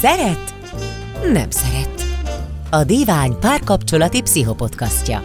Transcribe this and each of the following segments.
Szeret? Nem szeret. A Divány párkapcsolati pszichopodcastja.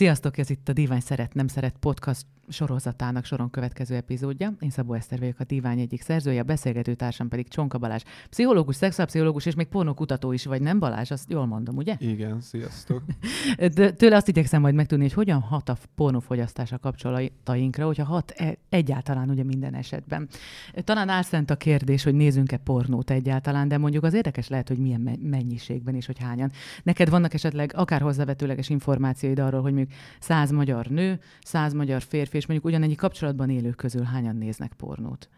Sziasztok, ez itt a Divány Szeret, Nem Szeret podcast sorozatának soron következő epizódja. Én Szabó Eszter vagyok a Divány egyik szerzője, a beszélgető társam pedig Csonka Balázs. Pszichológus, szexuálpszichológus és még pornókutató is vagy, nem Balázs? Azt jól mondom, ugye? Igen, sziasztok. De tőle azt igyekszem majd megtudni, hogy hogyan hat a pornófogyasztás a kapcsolatainkra, hogyha hat e- egyáltalán ugye minden esetben. Talán álszent a kérdés, hogy nézzünk-e pornót egyáltalán, de mondjuk az érdekes lehet, hogy milyen mennyiségben és hogy hányan. Neked vannak esetleg akár hozzávetőleges információid arról, hogy száz magyar nő, száz magyar férfi és mondjuk ugyanennyi kapcsolatban élők közül hányan néznek pornót?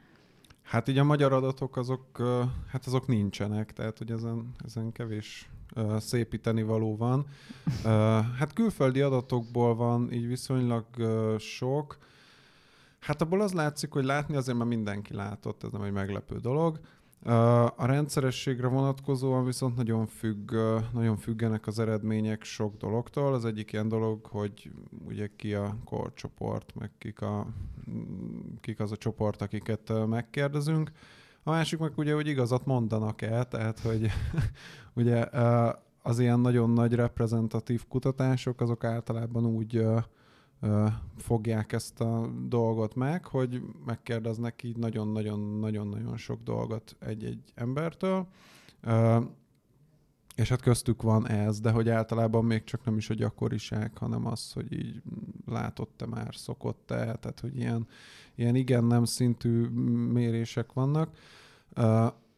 Hát így a magyar adatok azok, hát azok nincsenek, tehát hogy ezen, ezen kevés szépíteni való van. Hát külföldi adatokból van így viszonylag sok. Hát abból az látszik, hogy látni azért már mindenki látott, ez nem egy meglepő dolog. A rendszerességre vonatkozóan viszont nagyon, függ, nagyon függenek az eredmények sok dologtól. Az egyik ilyen dolog, hogy ugye ki a korcsoport, meg kik, a, kik az a csoport, akiket megkérdezünk. A másik meg ugye, hogy igazat mondanak-e, tehát hogy ugye az ilyen nagyon nagy reprezentatív kutatások, azok általában úgy fogják ezt a dolgot meg, hogy megkérdeznek így nagyon-nagyon-nagyon-nagyon sok dolgot egy-egy embertől, és hát köztük van ez, de hogy általában még csak nem is a gyakoriság, hanem az, hogy így látott-e már, szokott-e, tehát hogy ilyen, ilyen igen-nem szintű mérések vannak.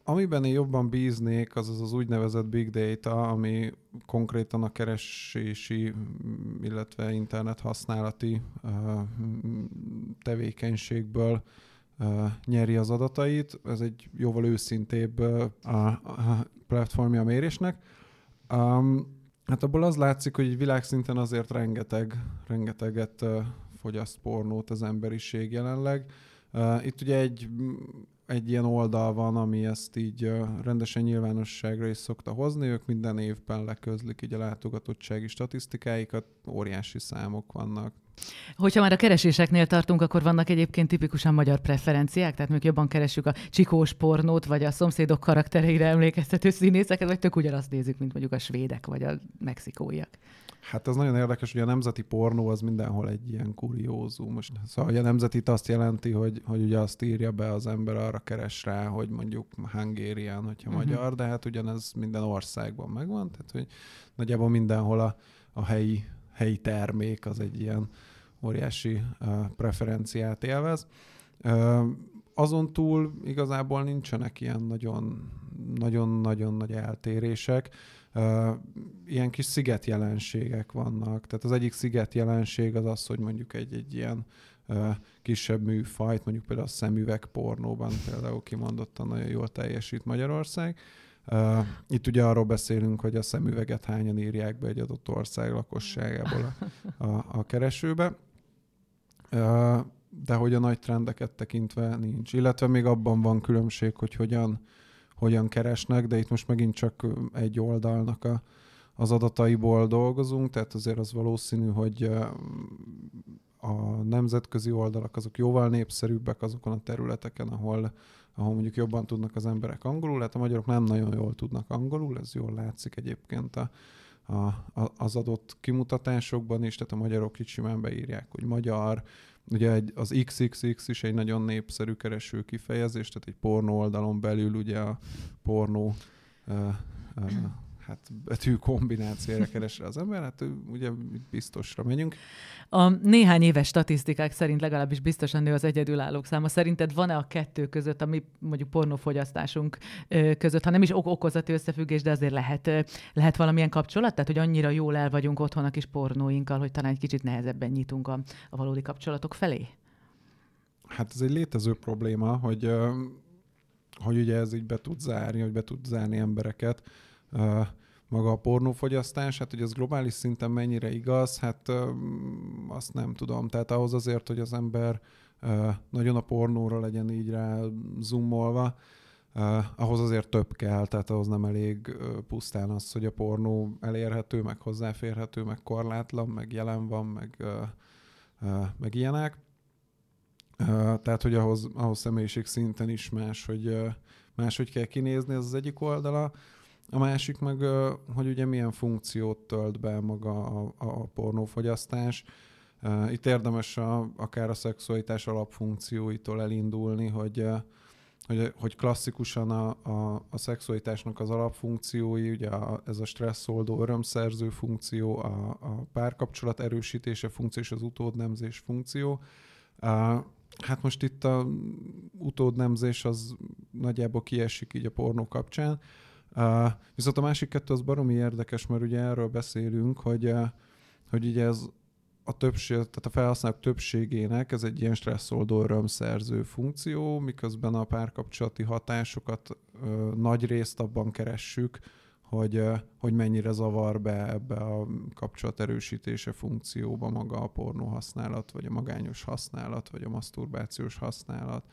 Amiben én jobban bíznék, az az, az úgynevezett big data, ami konkrétan a keresési, illetve internet használati tevékenységből nyeri az adatait. Ez egy jóval őszintébb a, platformja a mérésnek. hát abból az látszik, hogy világszinten azért rengeteg, rengeteget fogyaszt pornót az emberiség jelenleg. itt ugye egy egy ilyen oldal van, ami ezt így rendesen nyilvánosságra is szokta hozni. Ők minden évben leközlik így a látogatottsági statisztikáikat, óriási számok vannak. Hogyha már a kereséseknél tartunk, akkor vannak egyébként tipikusan magyar preferenciák, tehát mondjuk jobban keresünk a csikós pornót, vagy a szomszédok karaktereire emlékeztető színészeket, vagy tök ugyanazt nézzük, mint mondjuk a svédek, vagy a mexikóiak. Hát ez nagyon érdekes, hogy a nemzeti pornó az mindenhol egy ilyen kuriózum. Szóval hogy a nemzeti azt jelenti, hogy, hogy ugye azt írja be az ember, arra keres rá, hogy mondjuk Hungarian, hogyha uh-huh. magyar, de hát ugyanez minden országban megvan, tehát hogy nagyjából mindenhol a, a helyi, helyi termék az egy ilyen óriási preferenciát élvez. Azon túl igazából nincsenek ilyen nagyon-nagyon nagy eltérések ilyen kis sziget jelenségek vannak. Tehát az egyik sziget jelenség az az, hogy mondjuk egy, egy ilyen kisebb műfajt, mondjuk például a szemüveg pornóban például kimondottan nagyon jól teljesít Magyarország. Itt ugye arról beszélünk, hogy a szemüveget hányan írják be egy adott ország lakosságából a, a, a keresőbe. De hogy a nagy trendeket tekintve nincs. Illetve még abban van különbség, hogy hogyan hogyan keresnek, de itt most megint csak egy oldalnak a, az adataiból dolgozunk, tehát azért az valószínű, hogy a nemzetközi oldalak azok jóval népszerűbbek azokon a területeken, ahol, ahol mondjuk jobban tudnak az emberek angolul, hát a magyarok nem nagyon jól tudnak angolul, ez jól látszik egyébként a, a, a, az adott kimutatásokban is, tehát a magyarok itt simán beírják, hogy magyar, Ugye egy, az XXX is egy nagyon népszerű kereső kifejezés, tehát egy pornó oldalon belül ugye a pornó uh, hát betű kombinációra keresre az ember, hát ugye biztosra megyünk. A néhány éves statisztikák szerint legalábbis biztosan nő az egyedülállók száma. Szerinted van-e a kettő között, ami mondjuk pornófogyasztásunk között, ha nem is ok okozati összefüggés, de azért lehet, lehet valamilyen kapcsolat? Tehát, hogy annyira jól el vagyunk otthon a kis pornóinkkal, hogy talán egy kicsit nehezebben nyitunk a, a valódi kapcsolatok felé? Hát ez egy létező probléma, hogy, hogy ugye ez így be tud zárni, hogy be tud zárni embereket maga a pornófogyasztás, hát hogy ez globális szinten mennyire igaz, hát azt nem tudom. Tehát ahhoz azért, hogy az ember nagyon a pornóra legyen így rá zoomolva, ahhoz azért több kell, tehát ahhoz nem elég pusztán az, hogy a pornó elérhető, meg hozzáférhető, meg korlátlan, meg jelen van, meg, meg ilyenek. Tehát, hogy ahhoz, ahhoz személyiség szinten is más, hogy máshogy kell kinézni, ez az egyik oldala. A másik meg, hogy ugye milyen funkciót tölt be maga a, a pornófogyasztás. Itt érdemes a, akár a szexualitás alapfunkcióitól elindulni, hogy hogy, hogy klasszikusan a, a, a szexualitásnak az alapfunkciói, ugye a, ez a stresszoldó örömszerző funkció, a, a párkapcsolat erősítése funkció és az utódnemzés funkció. Hát most itt a utódnemzés az nagyjából kiesik így a pornó kapcsán. Viszont a másik kettő az baromi érdekes, mert ugye erről beszélünk, hogy, hogy ugye ez a többség, tehát a felhasználók többségének ez egy ilyen stresszoldó örömszerző funkció, miközben a párkapcsolati hatásokat ö, nagy részt abban keressük, hogy, hogy mennyire zavar be ebbe a kapcsolat erősítése funkcióba maga a pornó használat, vagy a magányos használat, vagy a maszturbációs használat.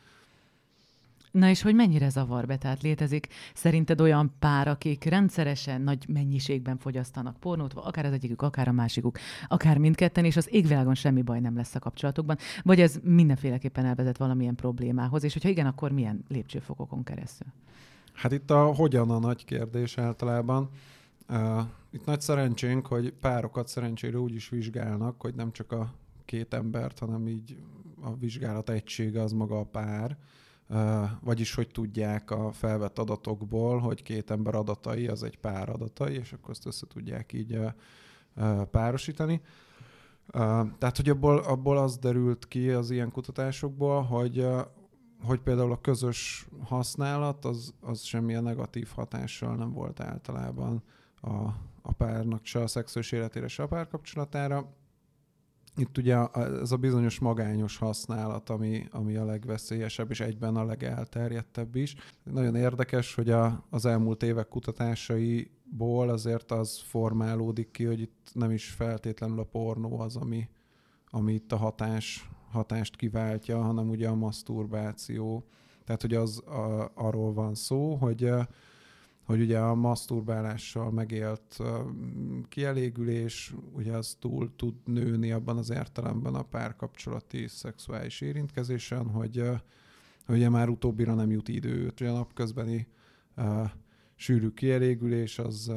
Na és hogy mennyire zavar be? Tehát létezik szerinted olyan pár, akik rendszeresen nagy mennyiségben fogyasztanak pornót, akár az egyikük, akár a másikuk, akár mindketten, és az égvilágon semmi baj nem lesz a kapcsolatokban, vagy ez mindenféleképpen elvezet valamilyen problémához, és hogyha igen, akkor milyen lépcsőfokokon keresztül? Hát itt a hogyan a nagy kérdés általában. Uh, itt nagy szerencsénk, hogy párokat szerencsére úgy is vizsgálnak, hogy nem csak a két embert, hanem így a vizsgálat egysége az maga a pár, vagyis hogy tudják a felvett adatokból, hogy két ember adatai az egy pár adatai, és akkor ezt össze tudják így párosítani. Tehát, hogy abból, abból az derült ki az ilyen kutatásokból, hogy, hogy például a közös használat az, az semmilyen negatív hatással nem volt általában a, a párnak, se a szexuális életére, se a párkapcsolatára itt ugye ez a bizonyos magányos használat, ami, ami a legveszélyesebb, és egyben a legelterjedtebb is. Nagyon érdekes, hogy a, az elmúlt évek kutatásaiból azért az formálódik ki, hogy itt nem is feltétlenül a pornó az, ami, ami itt a hatás, hatást kiváltja, hanem ugye a maszturbáció. Tehát, hogy az a, arról van szó, hogy hogy ugye a maszturbálással megélt kielégülés, ugye az túl tud nőni abban az értelemben a párkapcsolati szexuális érintkezésen, hogy, ugye már utóbbira nem jut idő. Ugye a napközbeni sűrű kielégülés az,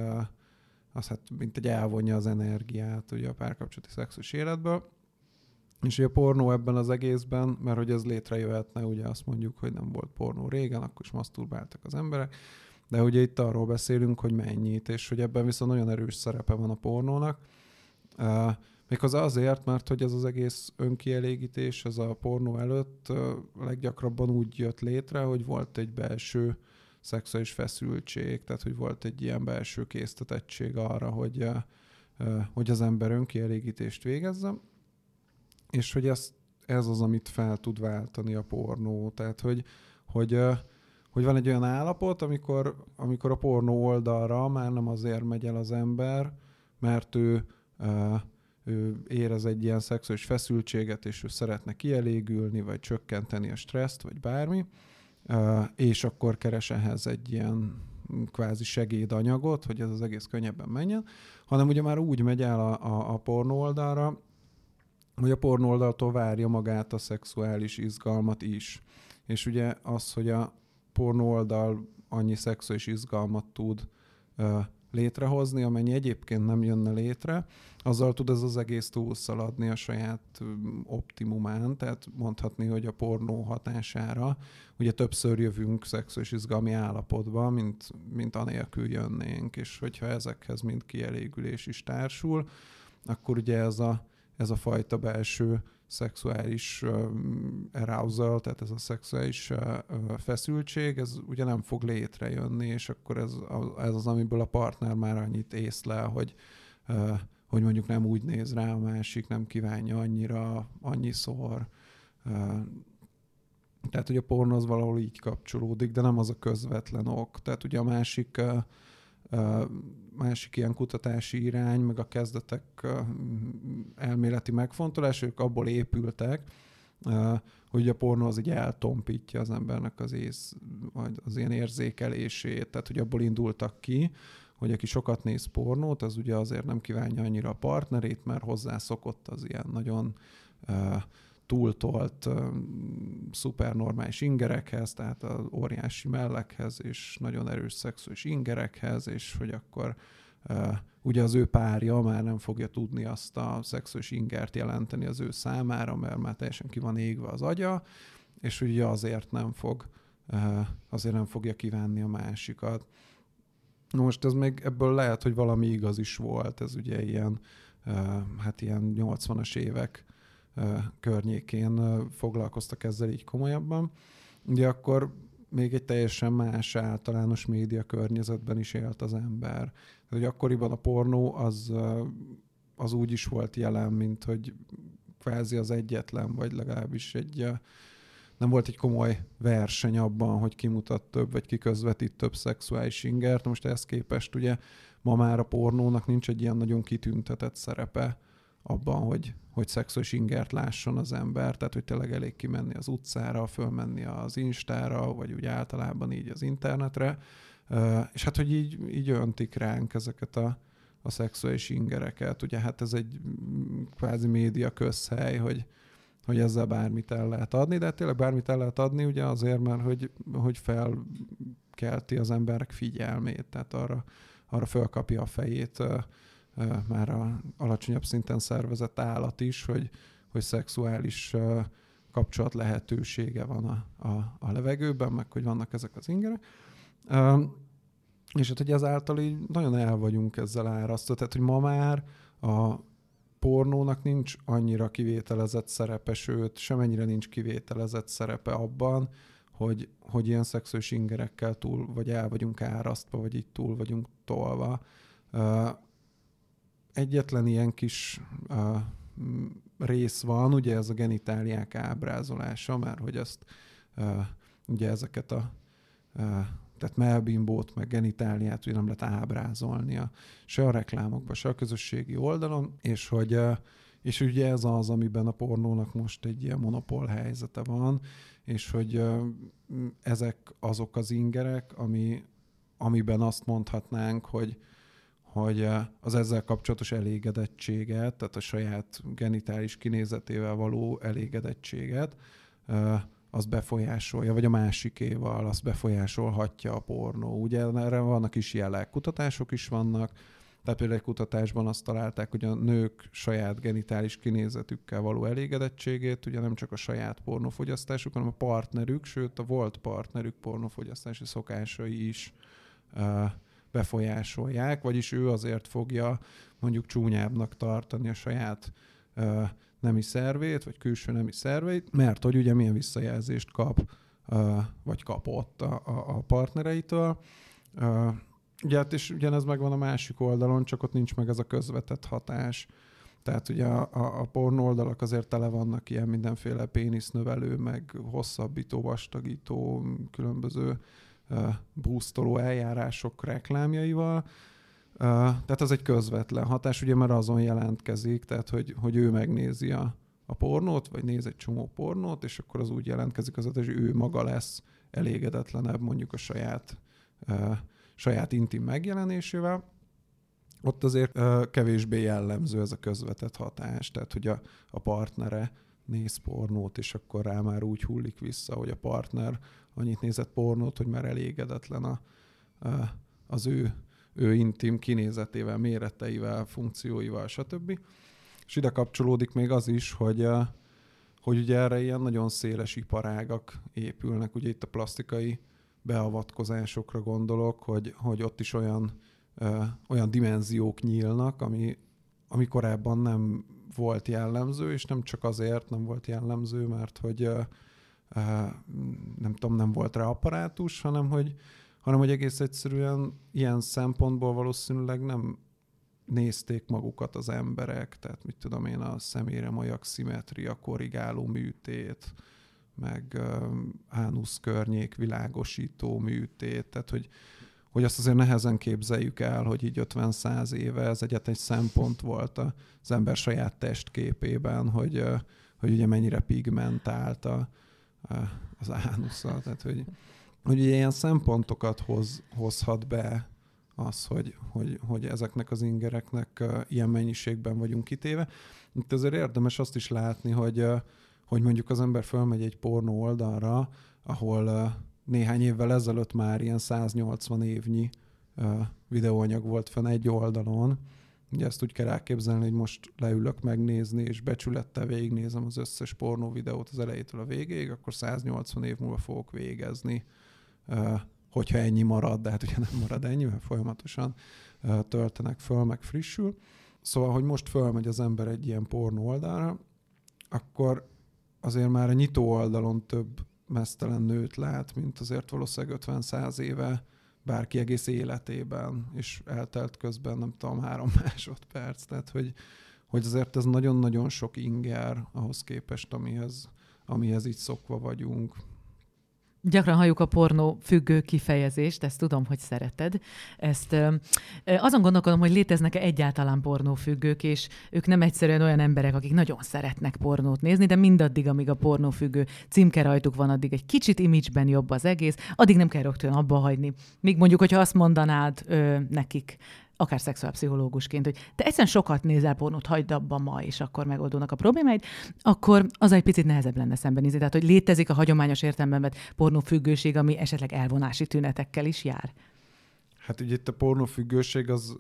az hát mint egy elvonja az energiát ugye a párkapcsolati szexuális életből. És a pornó ebben az egészben, mert hogy ez létrejöhetne, ugye azt mondjuk, hogy nem volt pornó régen, akkor is maszturbáltak az emberek, de ugye itt arról beszélünk, hogy mennyit, és hogy ebben viszont nagyon erős szerepe van a pornónak. Uh, méghozzá azért, mert hogy ez az egész önkielégítés, ez a pornó előtt leggyakrabban úgy jött létre, hogy volt egy belső szexuális feszültség, tehát hogy volt egy ilyen belső késztetettség arra, hogy, hogy az ember önkielégítést végezze, és hogy ez, ez az, amit fel tud váltani a pornó, tehát hogy, hogy uh, hogy van egy olyan állapot, amikor, amikor a pornó oldalra már nem azért megy el az ember, mert ő, ő érez egy ilyen szexuális feszültséget, és ő szeretne kielégülni, vagy csökkenteni a stresszt, vagy bármi, és akkor keres ehhez egy ilyen kvázi segédanyagot, hogy ez az egész könnyebben menjen, hanem ugye már úgy megy el a, a, a pornó oldalra, hogy a pornó oldaltól várja magát a szexuális izgalmat is. És ugye az, hogy a, pornó oldal annyi szexuális izgalmat tud létrehozni, amennyi egyébként nem jönne létre, azzal tud ez az egész túlszaladni a saját optimumán, tehát mondhatni, hogy a pornó hatására. Ugye többször jövünk szexuális izgalmi állapotba, mint, mint anélkül jönnénk, és hogyha ezekhez mind kielégülés is társul, akkor ugye ez a, ez a fajta belső szexuális arousal, tehát ez a szexuális feszültség, ez ugye nem fog létrejönni, és akkor ez, ez az, amiből a partner már annyit észlel, hogy, hogy mondjuk nem úgy néz rá a másik, nem kívánja annyira, annyiszor. Tehát, hogy a porno valahol így kapcsolódik, de nem az a közvetlen ok. Tehát ugye a másik másik ilyen kutatási irány, meg a kezdetek elméleti megfontolás, ők abból épültek, hogy a pornó az így eltompítja az embernek az ész, vagy az ilyen érzékelését, tehát hogy abból indultak ki, hogy aki sokat néz pornót, az ugye azért nem kívánja annyira a partnerét, mert hozzászokott az ilyen nagyon túltolt szupernormális ingerekhez, tehát az óriási mellekhez, és nagyon erős szexuális ingerekhez, és hogy akkor ugye az ő párja már nem fogja tudni azt a szexuális ingert jelenteni az ő számára, mert már teljesen ki van égve az agya, és ugye azért nem fog, azért nem fogja kívánni a másikat. Most ez még ebből lehet, hogy valami igaz is volt, ez ugye ilyen, hát ilyen 80-as évek környékén foglalkoztak ezzel így komolyabban. Ugye akkor még egy teljesen más általános média környezetben is élt az ember. hogy akkoriban a pornó az, az úgy is volt jelen, mint hogy kvázi az egyetlen, vagy legalábbis egy nem volt egy komoly verseny abban, hogy kimutat több, vagy ki közvetít több szexuális ingert. Most ehhez képest ugye ma már a pornónak nincs egy ilyen nagyon kitüntetett szerepe abban, hogy, hogy szexuális ingert lásson az ember, tehát hogy tényleg elég kimenni az utcára, fölmenni az Instára, vagy úgy általában így az internetre, és hát, hogy így, így öntik ránk ezeket a, a szexuális ingereket. Ugye hát ez egy kvázi média közhely, hogy, hogy ezzel bármit el lehet adni, de tényleg bármit el lehet adni, ugye azért, mert hogy, hogy felkelti az emberek figyelmét, tehát arra, arra fölkapja a fejét már a alacsonyabb szinten szervezett állat is, hogy, hogy szexuális kapcsolat lehetősége van a, a, a levegőben, meg hogy vannak ezek az ingerek. És hát, hogy ezáltal így nagyon el vagyunk ezzel árasztva. Tehát, hogy ma már a pornónak nincs annyira kivételezett szerepe, sőt, semennyire nincs kivételezett szerepe abban, hogy, hogy ilyen szexuális ingerekkel túl, vagy el vagyunk árasztva, vagy így túl vagyunk tolva egyetlen ilyen kis uh, rész van, ugye ez a genitáliák ábrázolása, mert hogy ezt uh, ugye ezeket a uh, tehát melbimbót, meg genitáliát ugye nem lehet ábrázolni a, se a reklámokban, se a közösségi oldalon, és hogy uh, és ugye ez az, amiben a pornónak most egy ilyen monopól helyzete van, és hogy ezek azok az ingerek, ami, amiben azt mondhatnánk, hogy, hogy az ezzel kapcsolatos elégedettséget, tehát a saját genitális kinézetével való elégedettséget, az befolyásolja, vagy a másikéval azt befolyásolhatja a pornó. Ugye erre vannak is jelek, kutatások is vannak, tehát például egy kutatásban azt találták, hogy a nők saját genitális kinézetükkel való elégedettségét, ugye nem csak a saját pornófogyasztásuk, hanem a partnerük, sőt a volt partnerük pornófogyasztási szokásai is befolyásolják, vagyis ő azért fogja mondjuk csúnyábbnak tartani a saját ö, nemi szervét, vagy külső nemi szerveit, mert hogy ugye milyen visszajelzést kap, ö, vagy kapott a, a, a partnereitől. Ö, ugye, hát és ugyanez megvan a másik oldalon, csak ott nincs meg ez a közvetett hatás. Tehát ugye a, a, a porn oldalak azért tele vannak ilyen mindenféle pénisznövelő, meg hosszabbító, vastagító, különböző boostoló eljárások reklámjaival. Tehát ez egy közvetlen hatás, ugye mert azon jelentkezik, tehát hogy, hogy ő megnézi a, a pornót, vagy néz egy csomó pornót, és akkor az úgy jelentkezik az, hogy ő maga lesz elégedetlenebb mondjuk a saját, saját intim megjelenésével. Ott azért uh, kevésbé jellemző ez a közvetett hatás, tehát hogy a, a partnere néz pornót, és akkor rá már úgy hullik vissza, hogy a partner annyit nézett pornót, hogy már elégedetlen a, a, az ő, ő intim kinézetével, méreteivel, funkcióival, stb. És ide kapcsolódik még az is, hogy, hogy ugye erre ilyen nagyon széles iparágak épülnek. Ugye itt a plastikai beavatkozásokra gondolok, hogy, hogy ott is olyan, ö, olyan dimenziók nyílnak, ami, ami korábban nem volt jellemző, és nem csak azért nem volt jellemző, mert hogy nem tudom, nem volt rá apparátus, hanem hogy, hanem hogy egész egyszerűen ilyen szempontból valószínűleg nem nézték magukat az emberek, tehát mit tudom én, a szemére majak szimetria korrigáló műtét, meg ánusz környék világosító műtét, tehát hogy, hogy azt azért nehezen képzeljük el, hogy így 50-100 éve ez egyet egy szempont volt az ember saját testképében, hogy, hogy ugye mennyire pigmentált a, az ánusza. Tehát, hogy, hogy ilyen szempontokat hoz, hozhat be az, hogy, hogy, hogy ezeknek az ingereknek ilyen mennyiségben vagyunk kitéve. Itt azért érdemes azt is látni, hogy, hogy mondjuk az ember fölmegy egy pornó oldalra, ahol néhány évvel ezelőtt már ilyen 180 évnyi videóanyag volt fenn egy oldalon. Ugye ezt úgy kell elképzelni, hogy most leülök megnézni, és becsülettel végignézem az összes pornó videót az elejétől a végéig, akkor 180 év múlva fogok végezni, hogyha ennyi marad, de hát ugye nem marad ennyi, mert folyamatosan töltenek föl, meg frissül. Szóval, hogy most fölmegy az ember egy ilyen pornó oldalra, akkor azért már a nyitó oldalon több mesztelen nőt lát, mint azért valószínűleg 50-100 éve bárki egész életében, és eltelt közben nem tudom, három másodperc. Tehát, hogy, hogy azért ez nagyon-nagyon sok inger ahhoz képest, amihez, amihez így szokva vagyunk. Gyakran halljuk a pornó függő kifejezést, ezt tudom, hogy szereted. Ezt ö, azon gondolkodom, hogy léteznek-e egyáltalán pornófüggők, és ők nem egyszerűen olyan emberek, akik nagyon szeretnek pornót nézni, de mindaddig, amíg a pornófüggő címke rajtuk van, addig egy kicsit imidzsben jobb az egész, addig nem kell rögtön abba hagyni. Míg mondjuk, hogyha azt mondanád ö, nekik, akár szexuálpszichológusként, hogy te egyszerűen sokat nézel pornót, hagyd abba ma, és akkor megoldódnak a problémáid, akkor az egy picit nehezebb lenne szembenézni. Tehát, hogy létezik a hagyományos értelemben vett pornófüggőség, ami esetleg elvonási tünetekkel is jár. Hát ugye itt a pornófüggőség az,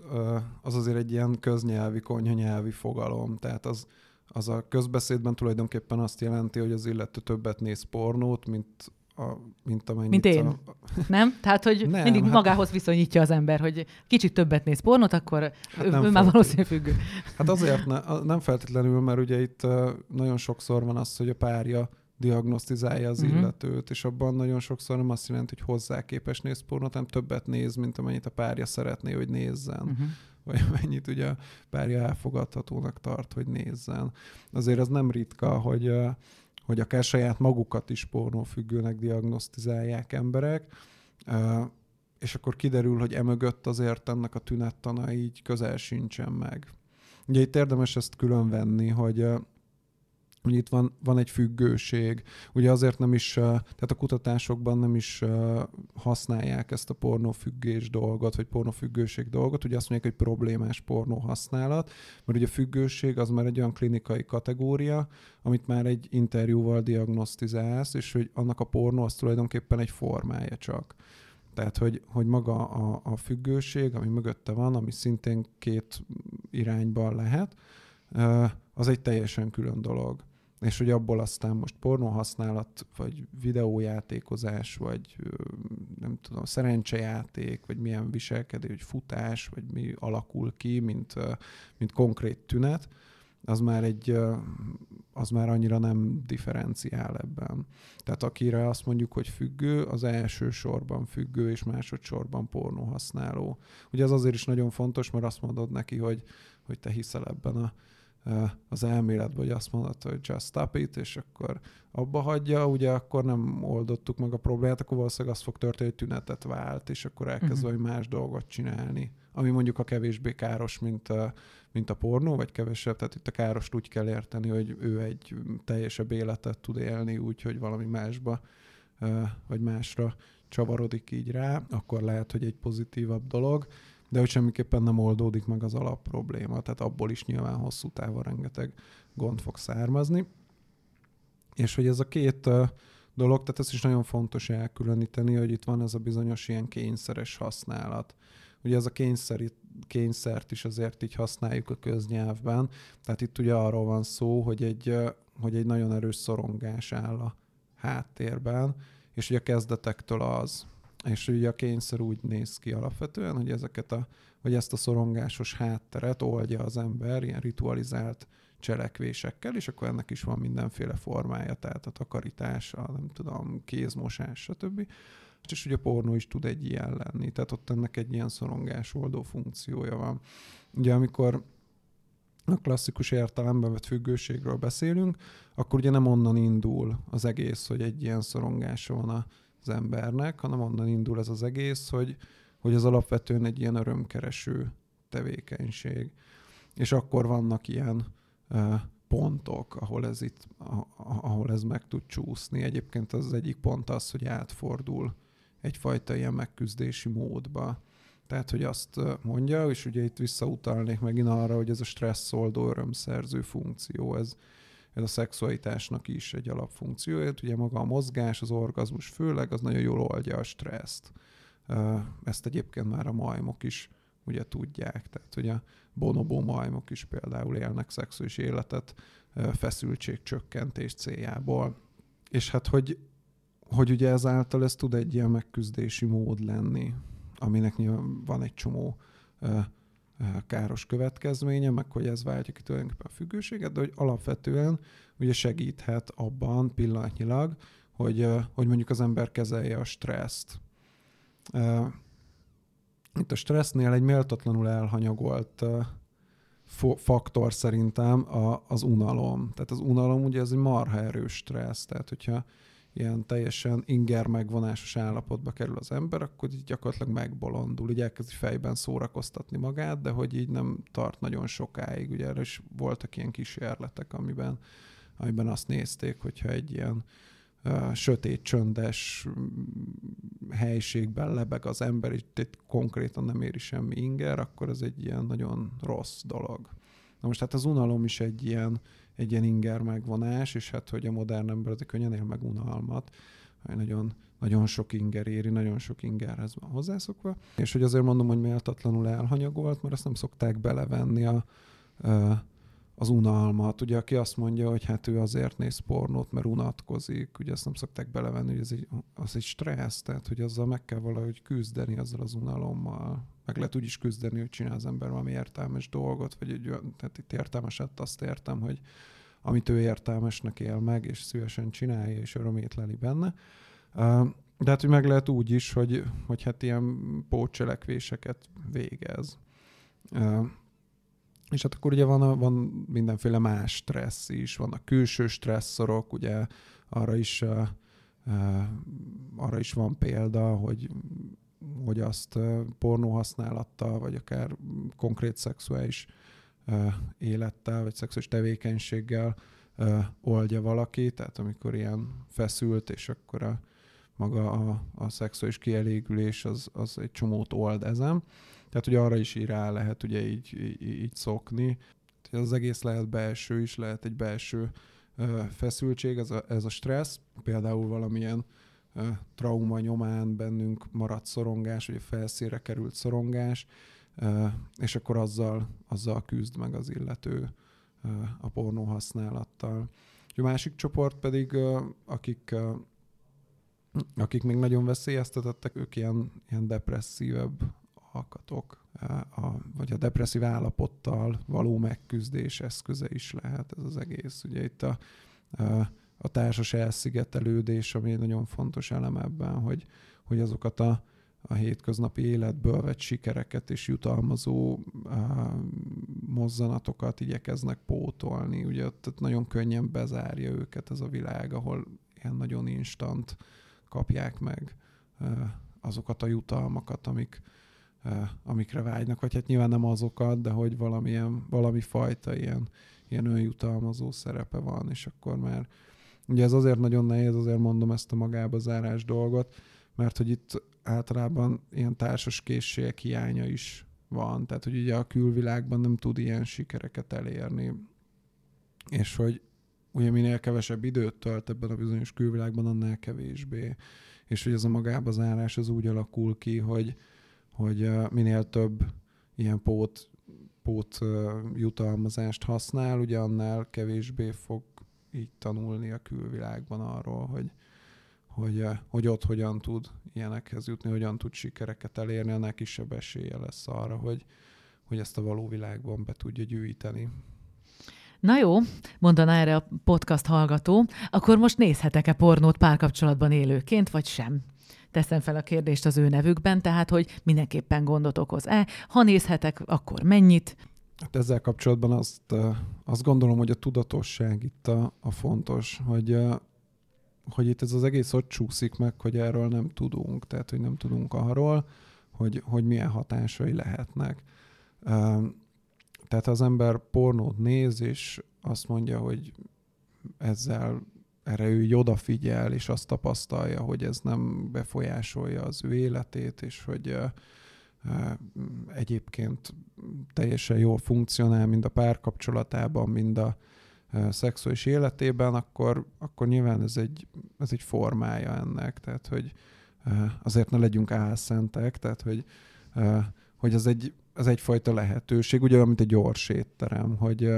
az azért egy ilyen köznyelvi, konyhanyelvi fogalom, tehát az, az a közbeszédben tulajdonképpen azt jelenti, hogy az illető többet néz pornót, mint a, mint amennyit Mint én. A... Nem? Tehát, hogy nem, mindig hát... magához viszonyítja az ember, hogy kicsit többet néz pornót, akkor hát ő, ő már valószínűleg függő. Hát azért ne, nem feltétlenül, mert ugye itt nagyon sokszor van az, hogy a párja diagnosztizálja az uh-huh. illetőt, és abban nagyon sokszor nem azt jelenti, hogy hozzá képes néz pornót, hanem többet néz, mint amennyit a párja szeretné, hogy nézzen. Uh-huh vagy mennyit ugye a párja elfogadhatónak tart, hogy nézzen. Azért az nem ritka, hogy hogy akár saját magukat is pornófüggőnek diagnosztizálják emberek, és akkor kiderül, hogy emögött azért ennek a tünettana így közel sincsen meg. Ugye itt érdemes ezt külön venni, hogy hogy itt van, van egy függőség. Ugye azért nem is, tehát a kutatásokban nem is használják ezt a pornófüggés dolgot, vagy pornófüggőség dolgot. Ugye azt mondják, hogy problémás pornó használat, mert ugye a függőség az már egy olyan klinikai kategória, amit már egy interjúval diagnosztizálsz, és hogy annak a pornó az tulajdonképpen egy formája csak. Tehát, hogy, hogy maga a, a függőség, ami mögötte van, ami szintén két irányban lehet, az egy teljesen külön dolog és hogy abból aztán most pornóhasználat, vagy videójátékozás, vagy nem tudom, szerencsejáték, vagy milyen viselkedés, vagy futás, vagy mi alakul ki, mint, mint konkrét tünet, az már egy, az már annyira nem differenciál ebben. Tehát akire azt mondjuk, hogy függő, az első sorban függő, és másodszorban pornóhasználó. Ugye ez azért is nagyon fontos, mert azt mondod neki, hogy, hogy te hiszel ebben a az elméletben, hogy azt mondod, hogy just stop it, és akkor abba hagyja, ugye akkor nem oldottuk meg a problémát, akkor valószínűleg az fog történni, hogy tünetet vált, és akkor elkezd uh-huh. más dolgot csinálni, ami mondjuk a kevésbé káros, mint a, mint a pornó, vagy kevesebb, tehát itt a károst úgy kell érteni, hogy ő egy teljesebb életet tud élni úgy, hogy valami másba, vagy másra csavarodik így rá, akkor lehet, hogy egy pozitívabb dolog de hogy semmiképpen nem oldódik meg az alapprobléma, tehát abból is nyilván hosszú távon rengeteg gond fog származni. És hogy ez a két dolog, tehát ez is nagyon fontos elkülöníteni, hogy itt van ez a bizonyos ilyen kényszeres használat. Ugye ez a kényszer, kényszert is azért így használjuk a köznyelvben, tehát itt ugye arról van szó, hogy egy, hogy egy nagyon erős szorongás áll a háttérben, és ugye a kezdetektől az, és ugye a kényszer úgy néz ki alapvetően, hogy ezeket a, vagy ezt a szorongásos hátteret oldja az ember ilyen ritualizált cselekvésekkel, és akkor ennek is van mindenféle formája, tehát a takarítás, a nem tudom, kézmosás, stb. És ugye a pornó is tud egy ilyen lenni, tehát ott ennek egy ilyen szorongásoldó funkciója van. Ugye amikor a klasszikus értelemben vett függőségről beszélünk, akkor ugye nem onnan indul az egész, hogy egy ilyen szorongása van a az embernek, hanem onnan indul ez az egész, hogy, hogy az alapvetően egy ilyen örömkereső tevékenység. És akkor vannak ilyen pontok, ahol ez, itt, ahol ez meg tud csúszni. Egyébként az egyik pont az, hogy átfordul egyfajta ilyen megküzdési módba. Tehát, hogy azt mondja, és ugye itt visszautalnék megint arra, hogy ez a stresszoldó örömszerző funkció, ez, ez a szexualitásnak is egy alapfunkciója. Ugye maga a mozgás, az orgazmus főleg, az nagyon jól oldja a stresszt. Ezt egyébként már a majmok is ugye tudják. Tehát a bonobó majmok is például élnek szexuális életet feszültségcsökkentés céljából. És hát, hogy, hogy ugye ezáltal ez tud egy ilyen megküzdési mód lenni, aminek nyilván van egy csomó káros következménye, meg hogy ez váltja ki tulajdonképpen a függőséget, de hogy alapvetően ugye segíthet abban pillanatnyilag, hogy, hogy mondjuk az ember kezelje a stresszt. Itt a stressznél egy méltatlanul elhanyagolt faktor szerintem az unalom. Tehát az unalom ugye ez egy marha erős stressz, tehát hogyha ilyen teljesen inger megvonásos állapotba kerül az ember, akkor így gyakorlatilag megbolondul, így elkezdi fejben szórakoztatni magát, de hogy így nem tart nagyon sokáig. Ugye erre is voltak ilyen kísérletek, amiben, amiben azt nézték, hogyha egy ilyen sötét, csöndes helységben lebeg az ember, és itt konkrétan nem éri semmi inger, akkor ez egy ilyen nagyon rossz dolog. Na most hát az unalom is egy ilyen, egy ilyen inger megvonás, és hát, hogy a modern ember az könnyen él meg unalmat, nagyon, nagyon sok inger éri, nagyon sok ingerhez van hozzászokva, és hogy azért mondom, hogy méltatlanul elhanyagolt, mert azt nem szokták belevenni a, a az unalmat. Ugye aki azt mondja, hogy hát ő azért néz pornót, mert unatkozik, ugye ezt nem szokták belevenni, hogy ez egy, az egy stressz, tehát hogy azzal meg kell valahogy küzdeni, azzal az unalommal. Meg lehet úgy is küzdeni, hogy csinál az ember valami értelmes dolgot, vagy egy olyan, tehát itt értelmeset azt értem, hogy amit ő értelmesnek él meg, és szívesen csinálja, és örömét leli benne. De hát, hogy meg lehet úgy is, hogy, hogy hát ilyen pótcselekvéseket végez. És hát akkor ugye van, a, van mindenféle más stressz is, vannak külső stresszorok, ugye arra is, uh, uh, arra is van példa, hogy hogy azt pornó használattal, vagy akár konkrét szexuális élettel, vagy szexuális tevékenységgel oldja valaki, tehát amikor ilyen feszült, és akkor a, maga a, a szexuális kielégülés az, az egy csomót old ezen. Tehát ugye arra is rá lehet ugye így, így, így szokni. Az egész lehet belső is, lehet egy belső feszültség, ez a, ez a stressz, például valamilyen trauma nyomán bennünk maradt szorongás, vagy felszére került szorongás, és akkor azzal, azzal küzd meg az illető a pornó használattal. A másik csoport pedig, akik, akik még nagyon veszélyeztetettek, ők ilyen, ilyen depresszívebb alkatok, a, vagy a depresszív állapottal való megküzdés eszköze is lehet ez az egész. Ugye itt a, a, a társas elszigetelődés, ami egy nagyon fontos elem ebben, hogy, hogy azokat a, a hétköznapi életből vett sikereket és jutalmazó uh, mozzanatokat igyekeznek pótolni. Ugye ott nagyon könnyen bezárja őket ez a világ, ahol ilyen nagyon instant kapják meg azokat a jutalmakat, amik, amikre vágynak, vagy hát nyilván nem azokat, de hogy valamilyen, valami fajta ilyen, ilyen önjutalmazó szerepe van, és akkor már ugye ez azért nagyon nehéz, azért mondom ezt a magába zárás dolgot, mert hogy itt általában ilyen társas készségek hiánya is van, tehát hogy ugye a külvilágban nem tud ilyen sikereket elérni, és hogy ugye minél kevesebb időt tölt ebben a bizonyos külvilágban, annál kevésbé. És hogy ez a magába zárás az úgy alakul ki, hogy, hogy minél több ilyen pót, pót jutalmazást használ, ugye annál kevésbé fog így tanulni a külvilágban arról, hogy, hogy, hogy ott hogyan tud ilyenekhez jutni, hogyan tud sikereket elérni, annál kisebb esélye lesz arra, hogy, hogy ezt a való világban be tudja gyűjteni. Na jó, mondaná erre a podcast hallgató, akkor most nézhetek-e pornót párkapcsolatban élőként, vagy sem? Teszem fel a kérdést az ő nevükben, tehát hogy mindenképpen gondot okoz-e, ha nézhetek, akkor mennyit? Hát ezzel kapcsolatban azt, azt gondolom, hogy a tudatosság itt a, a fontos, hogy, hogy itt ez az egész ott csúszik meg, hogy erről nem tudunk, tehát hogy nem tudunk arról, hogy, hogy milyen hatásai lehetnek. Tehát az ember pornót néz, és azt mondja, hogy ezzel erre ő odafigyel, és azt tapasztalja, hogy ez nem befolyásolja az ő életét, és hogy egyébként teljesen jól funkcionál, mind a párkapcsolatában, mind a, szexuális életében, akkor, akkor nyilván ez egy, ez egy formája ennek, tehát hogy azért ne legyünk álszentek, tehát hogy, hogy az, egy, az egyfajta lehetőség, ugye mint egy gyors étterem, hogy,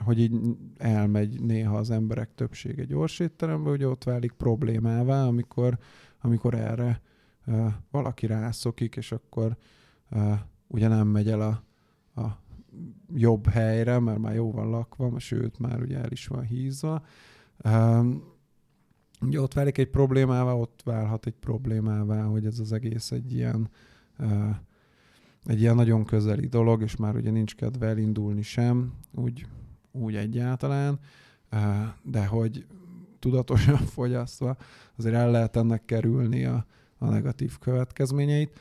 hogy így elmegy néha az emberek többsége gyors étterembe, ugye ott válik problémává, amikor, amikor erre valaki rászokik, és akkor ugye nem megy el a, a jobb helyre, mert már jó van lakva, sőt, már ugye el is van hízva. Ugye ott válik egy problémává, ott válhat egy problémává, hogy ez az egész egy ilyen egy ilyen nagyon közeli dolog, és már ugye nincs kedve elindulni sem, úgy, úgy egyáltalán, de hogy tudatosan fogyasztva azért el lehet ennek kerülni a, a negatív következményeit.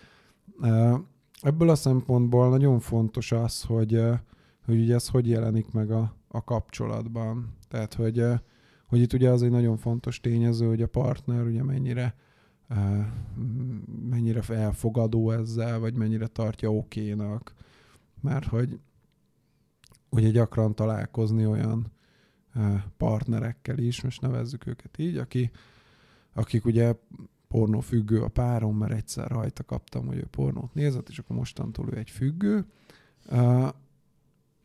Ebből a szempontból nagyon fontos az, hogy, hogy ugye ez hogy jelenik meg a, a kapcsolatban. Tehát, hogy, hogy itt ugye az egy nagyon fontos tényező, hogy a partner ugye mennyire mennyire elfogadó ezzel, vagy mennyire tartja okénak. Mert hogy ugye gyakran találkozni olyan partnerekkel is, most nevezzük őket így, aki, akik ugye pornófüggő a párom, mert egyszer rajta kaptam, hogy ő pornót nézett, és akkor mostantól ő egy függő.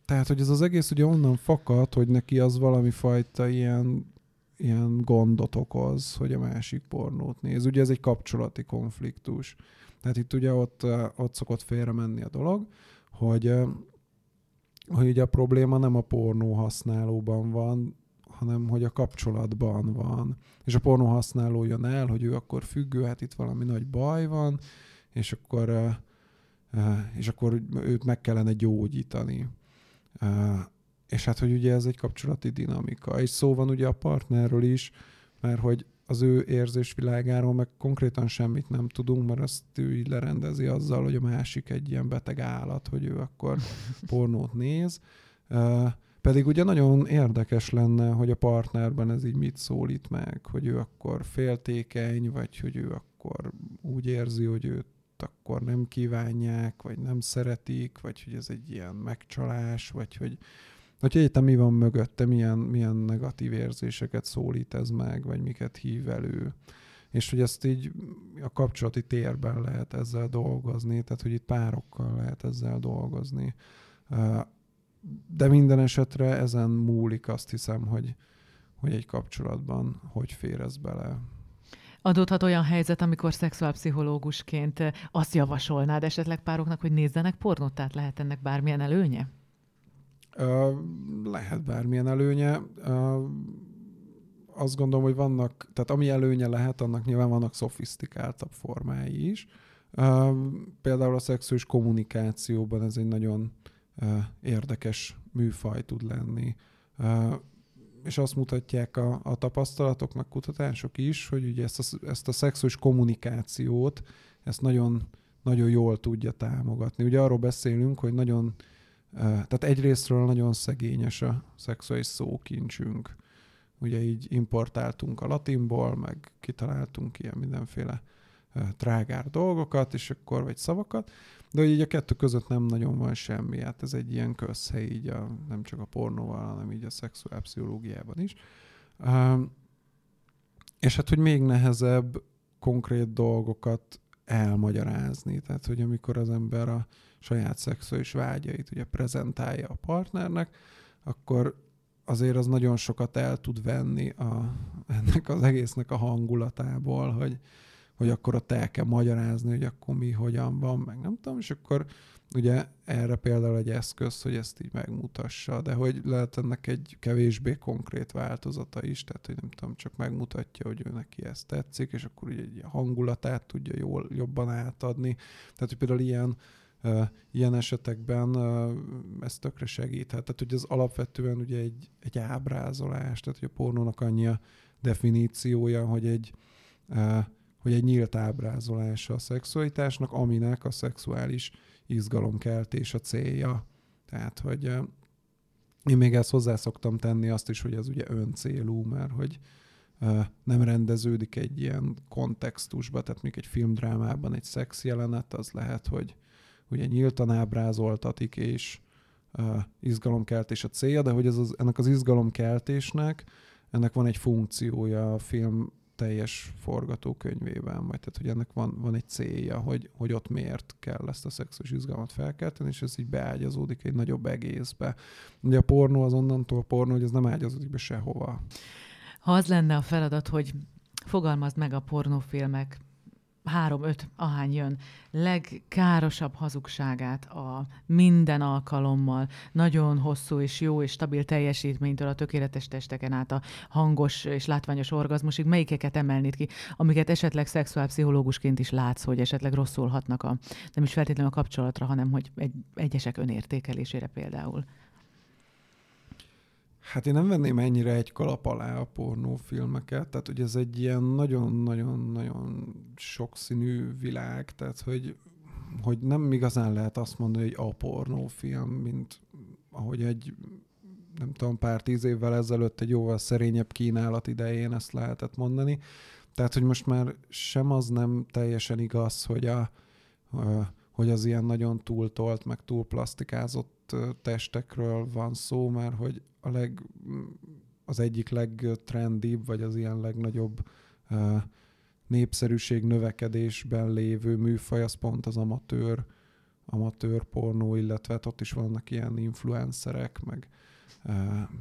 Tehát, hogy ez az egész ugye onnan fakad, hogy neki az valami fajta ilyen, ilyen gondot okoz, hogy a másik pornót néz. Ugye ez egy kapcsolati konfliktus. Tehát itt ugye ott, ott szokott félre menni a dolog, hogy, hogy ugye a probléma nem a pornó használóban van, hanem hogy a kapcsolatban van. És a pornó használó jön el, hogy ő akkor függő, hát itt valami nagy baj van, és akkor, és akkor őt meg kellene gyógyítani. És hát, hogy ugye ez egy kapcsolati dinamika. És szó van ugye a partnerről is, mert hogy az ő érzésvilágáról meg konkrétan semmit nem tudunk, mert azt ő így lerendezi azzal, hogy a másik egy ilyen beteg állat, hogy ő akkor pornót néz. Pedig ugye nagyon érdekes lenne, hogy a partnerben ez így mit szólít meg, hogy ő akkor féltékeny, vagy hogy ő akkor úgy érzi, hogy őt akkor nem kívánják, vagy nem szeretik, vagy hogy ez egy ilyen megcsalás, vagy hogy, hogy egyetem mi van mögötte, milyen, milyen negatív érzéseket szólít ez meg, vagy miket hív elő. És hogy ezt így a kapcsolati térben lehet ezzel dolgozni, tehát hogy itt párokkal lehet ezzel dolgozni de minden esetre ezen múlik azt hiszem, hogy, hogy egy kapcsolatban hogy fér ez bele. Adódhat olyan helyzet, amikor szexuálpszichológusként azt javasolnád esetleg pároknak, hogy nézzenek pornót, tehát lehet ennek bármilyen előnye? Lehet bármilyen előnye. Azt gondolom, hogy vannak, tehát ami előnye lehet, annak nyilván vannak szofisztikáltabb formái is. Például a szexuális kommunikációban ez egy nagyon érdekes műfaj tud lenni. És azt mutatják a, a tapasztalatok, meg kutatások is, hogy ugye ezt a, ezt a szexuális kommunikációt, ezt nagyon, nagyon jól tudja támogatni. Ugye arról beszélünk, hogy nagyon, tehát egyrésztről nagyon szegényes a szexuális szókincsünk. Ugye így importáltunk a latinból, meg kitaláltunk ilyen mindenféle trágár dolgokat, és akkor, vagy szavakat, de hogy így a kettő között nem nagyon van semmi, hát ez egy ilyen közhely így a, nem csak a pornóval, hanem így a szexuálpszichológiában is. És hát, hogy még nehezebb konkrét dolgokat elmagyarázni. Tehát, hogy amikor az ember a saját szexuális vágyait ugye prezentálja a partnernek, akkor azért az nagyon sokat el tud venni a, ennek az egésznek a hangulatából, hogy, hogy akkor ott el kell magyarázni, hogy akkor mi, hogyan van, meg nem tudom, és akkor ugye erre például egy eszköz, hogy ezt így megmutassa, de hogy lehet ennek egy kevésbé konkrét változata is, tehát hogy nem tudom, csak megmutatja, hogy ő neki ezt tetszik, és akkor ugye egy hangulatát tudja jól, jobban átadni. Tehát, hogy például ilyen ilyen esetekben ez tökre segíthet. Tehát, hogy az alapvetően ugye egy, egy ábrázolás, tehát hogy a pornónak annyi a definíciója, hogy egy hogy egy nyílt ábrázolása a szexualitásnak, aminek a szexuális izgalomkeltés a célja. Tehát, hogy én még ezt hozzá szoktam tenni azt is, hogy ez ugye öncélú, mert hogy nem rendeződik egy ilyen kontextusba, tehát még egy filmdrámában egy szex jelenet, az lehet, hogy ugye nyíltan ábrázoltatik, és izgalomkeltés a célja, de hogy ez az, ennek az izgalomkeltésnek ennek van egy funkciója a film teljes forgatókönyvében, vagy tehát, hogy ennek van, van egy célja, hogy, hogy ott miért kell ezt a szexuális izgalmat felkelteni, és ez így beágyazódik egy nagyobb egészbe. Ugye a pornó az onnantól pornó, hogy ez nem ágyazódik be sehova. Ha az lenne a feladat, hogy fogalmazd meg a pornófilmek három-öt, ahány jön, legkárosabb hazugságát a minden alkalommal nagyon hosszú és jó és stabil teljesítménytől a tökéletes testeken át a hangos és látványos orgazmusig, melyikeket emelnéd ki, amiket esetleg szexuálpszichológusként is látsz, hogy esetleg rosszul hatnak a, nem is feltétlenül a kapcsolatra, hanem hogy egy, egyesek önértékelésére például. Hát én nem venném ennyire egy kalap alá a pornófilmeket, tehát hogy ez egy ilyen nagyon-nagyon-nagyon sokszínű világ, tehát hogy, hogy nem igazán lehet azt mondani, hogy a pornófilm, mint ahogy egy nem tudom, pár tíz évvel ezelőtt egy jóval szerényebb kínálat idején ezt lehetett mondani. Tehát, hogy most már sem az nem teljesen igaz, hogy, a, hogy az ilyen nagyon túltolt, meg túlplastikázott testekről van szó, mert hogy a leg, az egyik legtrendibb, vagy az ilyen legnagyobb népszerűség növekedésben lévő műfaj, az pont az amatőr, amatőr pornó, illetve hát ott is vannak ilyen influencerek, meg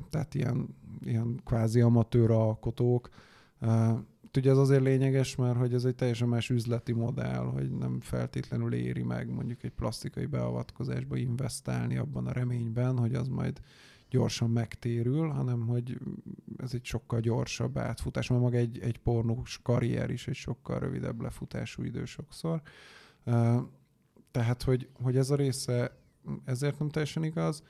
tehát ilyen, ilyen kvázi amatőr alkotók. Uh, ugye ez azért lényeges, mert hogy ez egy teljesen más üzleti modell, hogy nem feltétlenül éri meg mondjuk egy plastikai beavatkozásba investálni abban a reményben, hogy az majd gyorsan megtérül, hanem hogy ez egy sokkal gyorsabb átfutás, mert maga egy, egy pornós karrier is egy sokkal rövidebb lefutású idő sokszor. Tehát, hogy, hogy ez a része ezért nem teljesen igaz,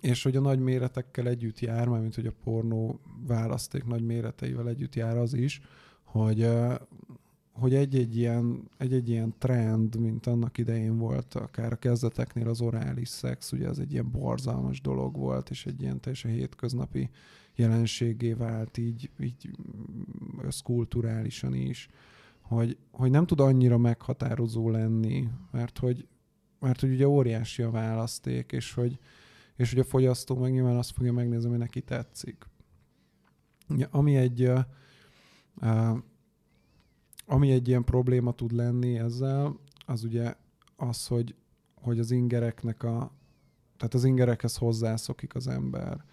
és hogy a nagy méretekkel együtt jár, mint hogy a pornó választék nagy méreteivel együtt jár az is, hogy, hogy egy-egy ilyen, egy-egy ilyen trend, mint annak idején volt, akár a kezdeteknél az orális szex, ugye ez egy ilyen borzalmas dolog volt, és egy ilyen teljesen hétköznapi jelenségé vált, így, így összkulturálisan is, hogy, hogy nem tud annyira meghatározó lenni, mert hogy, mert hogy ugye óriási a választék, és hogy, és hogy a fogyasztó meg nyilván azt fogja megnézni, hogy neki tetszik. Ja, ami egy ami egy ilyen probléma tud lenni ezzel, az ugye az, hogy, hogy az ingereknek a, tehát az ingerekhez hozzászokik az ember.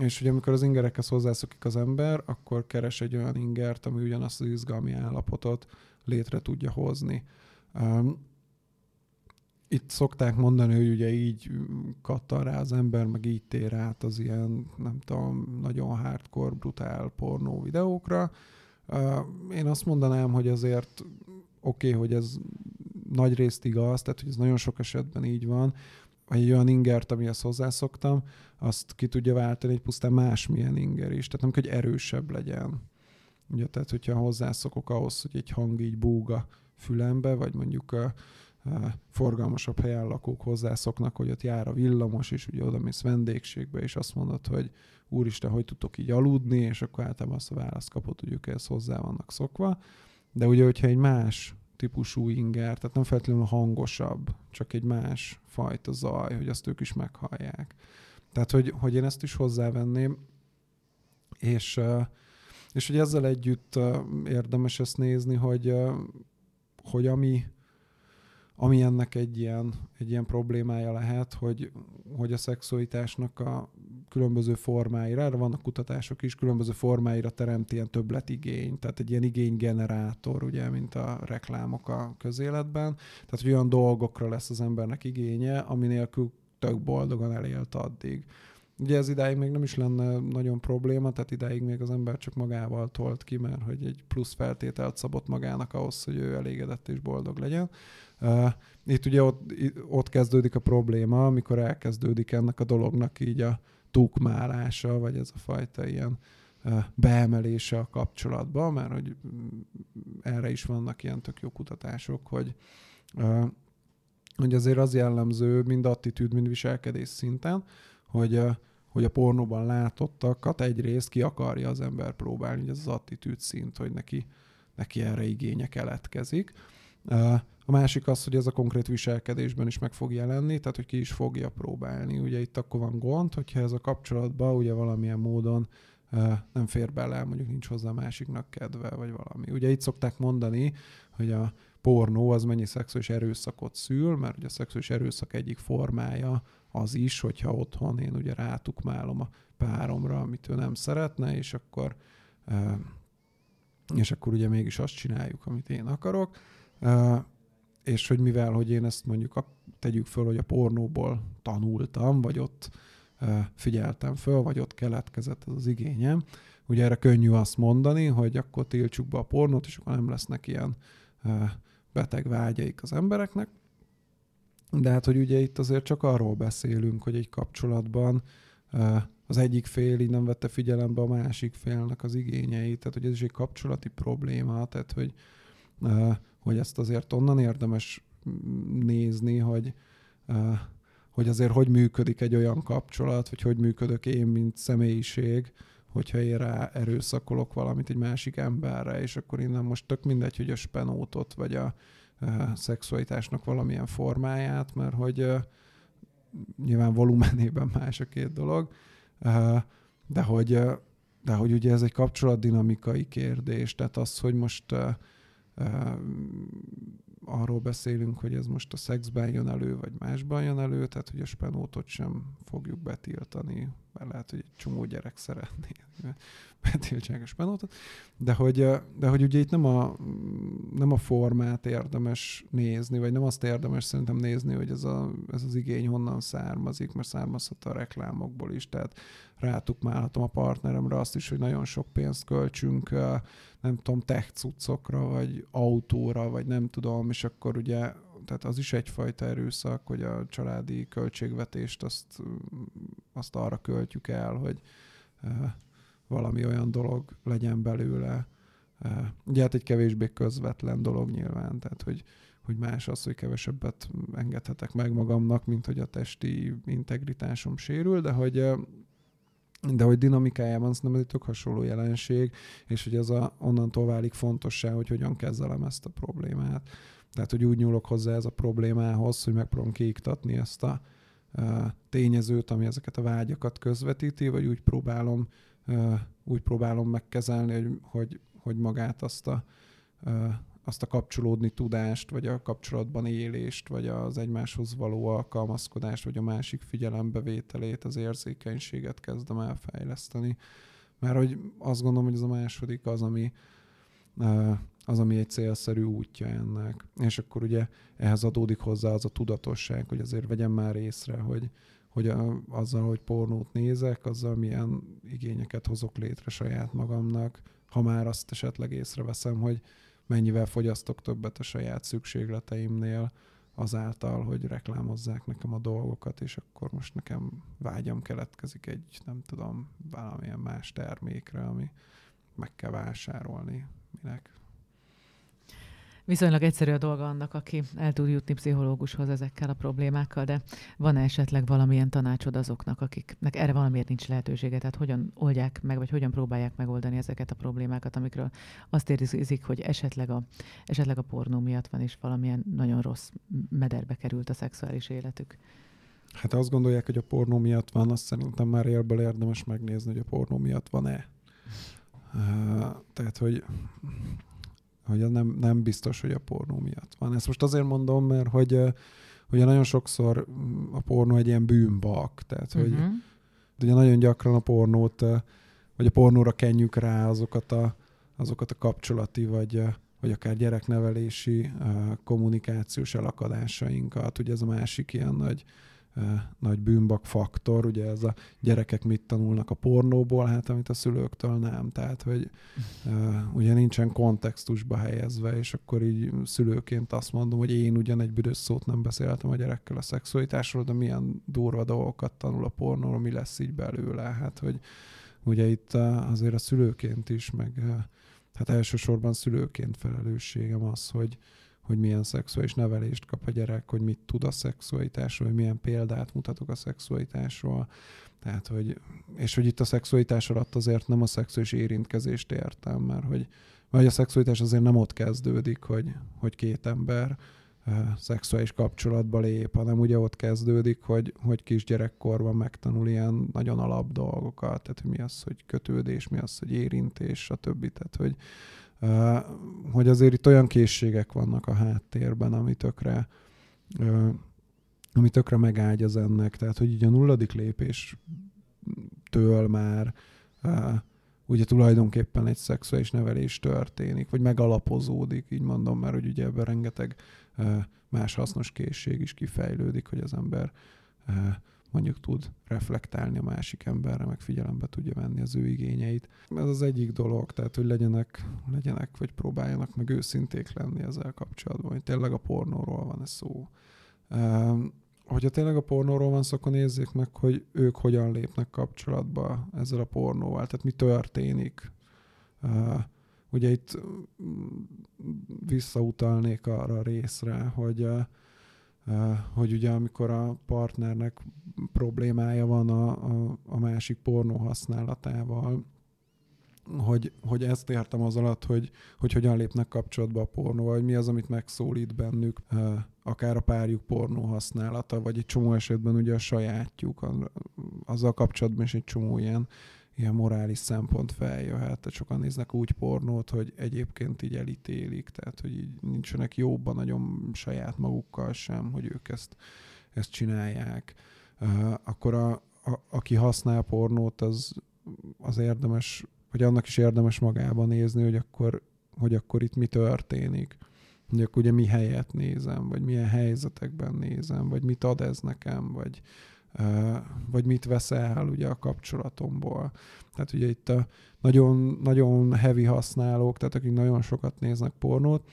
És ugye amikor az ingerekhez hozzászokik az ember, akkor keres egy olyan ingert, ami ugyanazt az izgalmi állapotot létre tudja hozni. Itt szokták mondani, hogy ugye így kattan rá az ember, meg így tér át az ilyen, nem tudom, nagyon hardcore, brutál pornó videókra. Én azt mondanám, hogy azért oké, okay, hogy ez nagy részt igaz, tehát hogy ez nagyon sok esetben így van, egy olyan ingert, amihez hozzászoktam, azt ki tudja váltani egy pusztán másmilyen inger is. Tehát nem hogy erősebb legyen. Ugye, tehát hogyha hozzászokok ahhoz, hogy egy hang így búga fülembe, vagy mondjuk forgalmasabb helyen lakók hozzászoknak, hogy ott jár a villamos, és ugye oda mész vendégségbe, és azt mondod, hogy úristen, hogy tudtok így aludni, és akkor általában azt a választ kapod, hogy ők ehhez hozzá vannak szokva. De ugye, hogyha egy más típusú inger, tehát nem feltétlenül hangosabb, csak egy más fajta zaj, hogy azt ők is meghallják. Tehát, hogy, hogy én ezt is hozzávenném, és, és hogy ezzel együtt érdemes ezt nézni, hogy, hogy ami, ami ennek egy ilyen, egy ilyen problémája lehet, hogy, hogy a szexualitásnak a különböző formáira, erre vannak kutatások is, különböző formáira teremt ilyen többletigény, tehát egy ilyen igénygenerátor, ugye, mint a reklámok a közéletben. Tehát, hogy olyan dolgokra lesz az embernek igénye, ami nélkül tök boldogan elélt addig. Ugye ez idáig még nem is lenne nagyon probléma, tehát idáig még az ember csak magával tolt ki, mert hogy egy plusz feltételt szabott magának ahhoz, hogy ő elégedett és boldog legyen. Itt ugye ott, ott kezdődik a probléma, amikor elkezdődik ennek a dolognak így a tukmálása, vagy ez a fajta ilyen beemelése a kapcsolatba, mert hogy mm, erre is vannak ilyen tök jó kutatások, hogy hogy azért az jellemző mind attitűd, mind viselkedés szinten, hogy, hogy a pornóban látottakat egyrészt ki akarja az ember próbálni, hogy ez az attitűd szint, hogy neki, neki erre igénye keletkezik. A másik az, hogy ez a konkrét viselkedésben is meg fog jelenni, tehát hogy ki is fogja próbálni. Ugye itt akkor van gond, hogyha ez a kapcsolatban ugye valamilyen módon nem fér bele, mondjuk nincs hozzá másiknak kedve, vagy valami. Ugye itt szokták mondani, hogy a pornó az mennyi szexuális erőszakot szül, mert ugye a szexuális erőszak egyik formája az is, hogyha otthon én ugye rátukmálom a páromra, amit ő nem szeretne, és akkor és akkor ugye mégis azt csináljuk, amit én akarok, és hogy mivel, hogy én ezt mondjuk tegyük föl, hogy a pornóból tanultam, vagy ott figyeltem föl, vagy ott keletkezett ez az igényem, ugye erre könnyű azt mondani, hogy akkor tiltsuk be a pornót, és akkor nem lesznek ilyen beteg vágyaik az embereknek. De hát, hogy ugye itt azért csak arról beszélünk, hogy egy kapcsolatban az egyik fél így nem vette figyelembe a másik félnek az igényeit, tehát hogy ez is egy kapcsolati probléma, tehát hogy, hogy ezt azért onnan érdemes nézni, hogy, hogy azért hogy működik egy olyan kapcsolat, vagy hogy működök én, mint személyiség, hogyha én rá erőszakolok valamit egy másik emberre, és akkor innen most tök mindegy, hogy a spenótot, vagy a, a szexualitásnak valamilyen formáját, mert hogy nyilván volumenében más a két dolog, de hogy, de hogy ugye ez egy kapcsolatdinamikai kérdés, tehát az, hogy most arról beszélünk, hogy ez most a szexben jön elő, vagy másban jön elő, tehát hogy a spenótot sem fogjuk betiltani, mert lehet, hogy egy csomó gyerek szeretné betiltsák a spenótot, de hogy, de hogy ugye itt nem a, nem a formát érdemes nézni, vagy nem azt érdemes szerintem nézni, hogy ez, a, ez az igény honnan származik, mert származhat a reklámokból is, tehát rátukmálhatom a partneremre azt is, hogy nagyon sok pénzt költsünk, nem tudom, tech cuccokra, vagy autóra, vagy nem tudom, és akkor ugye tehát az is egyfajta erőszak, hogy a családi költségvetést azt, azt arra költjük el, hogy valami olyan dolog legyen belőle. Ugye hát egy kevésbé közvetlen dolog nyilván, tehát hogy, hogy más az, hogy kevesebbet engedhetek meg magamnak, mint hogy a testi integritásom sérül, de hogy de hogy dinamikájában szerintem ez egy tök hasonló jelenség, és hogy ez a, onnantól válik fontossá, hogy hogyan kezelem ezt a problémát. Tehát, hogy úgy nyúlok hozzá ez a problémához, hogy megpróbálom kiiktatni ezt a uh, tényezőt, ami ezeket a vágyakat közvetíti, vagy úgy próbálom, uh, úgy próbálom megkezelni, hogy, hogy, hogy magát azt a, uh, azt a kapcsolódni tudást, vagy a kapcsolatban élést, vagy az egymáshoz való alkalmazkodást, vagy a másik figyelembevételét, az érzékenységet kezdem el fejleszteni. Mert hogy azt gondolom, hogy ez a második az, ami, az, ami egy célszerű útja ennek. És akkor ugye ehhez adódik hozzá az a tudatosság, hogy azért vegyem már észre, hogy, hogy a, azzal, hogy pornót nézek, azzal milyen igényeket hozok létre saját magamnak, ha már azt esetleg észreveszem, hogy mennyivel fogyasztok többet a saját szükségleteimnél, azáltal, hogy reklámozzák nekem a dolgokat, és akkor most nekem vágyam keletkezik egy, nem tudom, valamilyen más termékre, ami meg kell vásárolni. Minek? Viszonylag egyszerű a dolga annak, aki el tud jutni pszichológushoz ezekkel a problémákkal, de van esetleg valamilyen tanácsod azoknak, akiknek erre valamiért nincs lehetősége, tehát hogyan oldják meg, vagy hogyan próbálják megoldani ezeket a problémákat, amikről azt érzik, hogy esetleg a, esetleg a pornó miatt van, és valamilyen nagyon rossz mederbe került a szexuális életük? Hát azt gondolják, hogy a pornó miatt van, azt szerintem már élből érdemes megnézni, hogy a pornó miatt van-e. Uh, tehát, hogy hogy nem, nem biztos, hogy a pornó miatt van. Ezt most azért mondom, mert hogy ugye nagyon sokszor a pornó egy ilyen bűnbak, tehát hogy uh-huh. ugye nagyon gyakran a pornót, vagy a pornóra kenjük rá azokat a, azokat a kapcsolati, vagy, vagy akár gyereknevelési kommunikációs elakadásainkat. Ugye ez a másik ilyen nagy nagy bűnbak faktor, ugye ez a gyerekek mit tanulnak a pornóból, hát amit a szülőktől nem, tehát hogy ugye nincsen kontextusba helyezve, és akkor így szülőként azt mondom, hogy én ugyan egy büdös szót nem beszéltem a gyerekkel a szexualitásról, de milyen durva dolgokat tanul a pornóról, mi lesz így belőle, hát hogy ugye itt azért a szülőként is, meg hát elsősorban szülőként felelősségem az, hogy, hogy milyen szexuális nevelést kap a gyerek, hogy mit tud a szexualitásról, hogy milyen példát mutatok a szexualitásról. Tehát, hogy, és hogy itt a szexualitás alatt azért nem a szexuális érintkezést értem, mert hogy, vagy a szexualitás azért nem ott kezdődik, hogy, hogy két ember szexuális kapcsolatba lép, hanem ugye ott kezdődik, hogy, hogy kisgyerekkorban megtanul ilyen nagyon alap dolgokat, tehát hogy mi az, hogy kötődés, mi az, hogy érintés, stb. Tehát, hogy, hogy azért itt olyan készségek vannak a háttérben, ami tökre, ami tökre megágyaz ennek. Tehát, hogy így a nulladik lépéstől már ugye tulajdonképpen egy szexuális nevelés történik, vagy megalapozódik, így mondom, mert hogy ugye ebben rengeteg más hasznos készség is kifejlődik, hogy az ember mondjuk tud reflektálni a másik emberre, meg figyelembe tudja venni az ő igényeit. Ez az egyik dolog, tehát hogy legyenek, legyenek vagy próbáljanak meg őszinték lenni ezzel kapcsolatban, hogy tényleg a pornóról van ez szó. Hogyha tényleg a pornóról van szó, akkor nézzék meg, hogy ők hogyan lépnek kapcsolatba ezzel a pornóval, tehát mi történik. Ugye itt visszautalnék arra a részre, hogy hogy ugye amikor a partnernek problémája van a, a, a másik pornó használatával, hogy, hogy ezt értem az alatt, hogy, hogy hogyan lépnek kapcsolatba a pornóval, hogy mi az, amit megszólít bennük, akár a párjuk pornó használata, vagy egy csomó esetben ugye a sajátjuk, azzal kapcsolatban is egy csomó ilyen ilyen morális szempont feljöhet. Tehát sokan néznek úgy pornót, hogy egyébként így elítélik, tehát hogy így nincsenek jóban nagyon saját magukkal sem, hogy ők ezt, ezt csinálják. Uh, akkor a, a, aki használ pornót, az, az érdemes, vagy annak is érdemes magában nézni, hogy akkor, hogy akkor itt mi történik. Hogy akkor ugye mi helyet nézem, vagy milyen helyzetekben nézem, vagy mit ad ez nekem, vagy, vagy mit vesz el ugye a kapcsolatomból. Tehát ugye itt a nagyon, nagyon heavy használók, tehát akik nagyon sokat néznek pornót,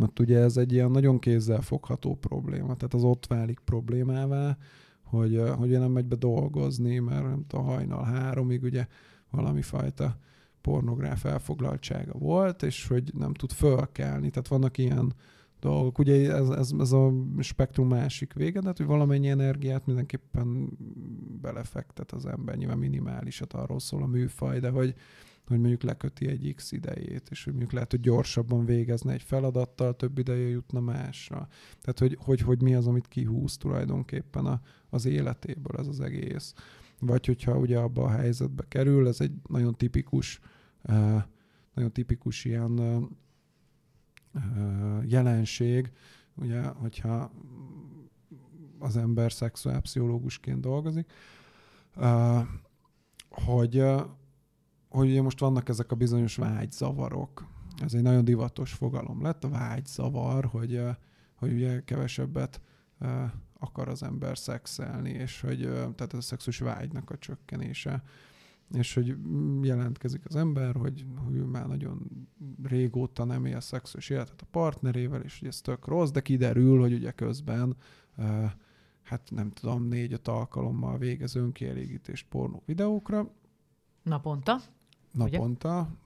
ott ugye ez egy ilyen nagyon kézzel fogható probléma, tehát az ott válik problémává, hogy, hogy nem megy be dolgozni, mert nem tudom, hajnal háromig ugye valami fajta pornográf elfoglaltsága volt, és hogy nem tud fölkelni. Tehát vannak ilyen dolgok. Ugye ez, ez, ez a spektrum másik vége, de hát, hogy valamennyi energiát mindenképpen belefektet az ember. Nyilván minimálisat arról szól a műfaj, de hogy, hogy mondjuk leköti egy X idejét, és hogy mondjuk lehet, hogy gyorsabban végezne egy feladattal, több ideje jutna másra. Tehát, hogy, hogy, hogy mi az, amit kihúz tulajdonképpen a, az életéből ez az egész. Vagy hogyha ugye abba a helyzetbe kerül, ez egy nagyon tipikus, uh, nagyon tipikus ilyen uh, jelenség, ugye, hogyha az ember szexuálpszichológusként dolgozik, hogy, hogy ugye most vannak ezek a bizonyos vágyzavarok. Ez egy nagyon divatos fogalom lett, a vágyzavar, hogy, hogy ugye kevesebbet akar az ember szexelni, és hogy tehát ez a szexuális vágynak a csökkenése és hogy jelentkezik az ember, hogy, hogy ő már nagyon régóta nem él szexuális életet a partnerével, és hogy ez tök rossz, de kiderül, hogy ugye közben hát nem tudom, négy-öt alkalommal végez önkielégítést pornó videókra. Naponta? Naponta. Ugye?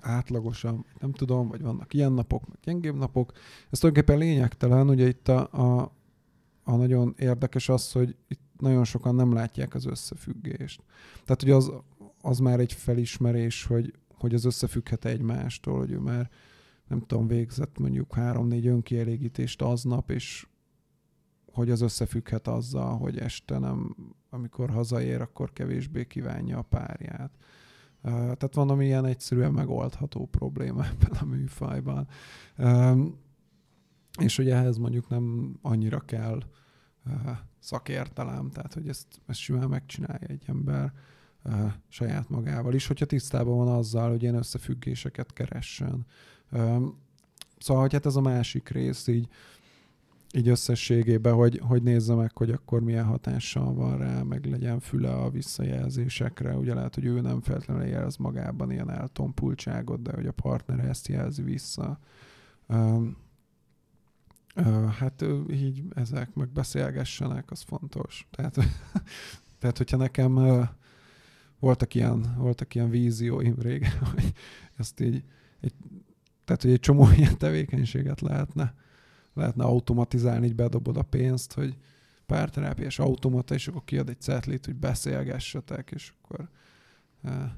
Átlagosan, nem tudom, vagy vannak ilyen napok, vagy gyengébb napok. Ez tulajdonképpen lényegtelen, ugye itt a, a, a nagyon érdekes az, hogy itt nagyon sokan nem látják az összefüggést. Tehát, hogy az, az már egy felismerés, hogy, hogy az összefügghet egymástól, hogy ő már nem tudom, végzett mondjuk három-négy önkielégítést aznap, és hogy az összefügghet azzal, hogy este nem, amikor hazaér, akkor kevésbé kívánja a párját. Tehát van, ami ilyen egyszerűen megoldható probléma ebben a műfajban. És hogy ehhez mondjuk nem annyira kell szakértelem, tehát hogy ezt, ezt simán megcsinálja egy ember saját magával is, hogyha tisztában van azzal, hogy ilyen összefüggéseket keressen. Szóval, hogy hát ez a másik rész így, így összességében, hogy, hogy nézze meg, hogy akkor milyen hatással van rá, meg legyen füle a visszajelzésekre. Ugye lehet, hogy ő nem feltétlenül jelez magában ilyen eltompultságot, de hogy a partner ezt jelzi vissza. Hát így ezek meg beszélgessenek, az fontos. Tehát, tehát hogyha nekem voltak ilyen, voltak ilyen vízióim régen, hogy ezt így, egy, tehát hogy egy csomó ilyen tevékenységet lehetne, lehetne automatizálni, így bedobod a pénzt, hogy párterápiás automata, és akkor kiad egy cetlit, hogy beszélgessetek, és akkor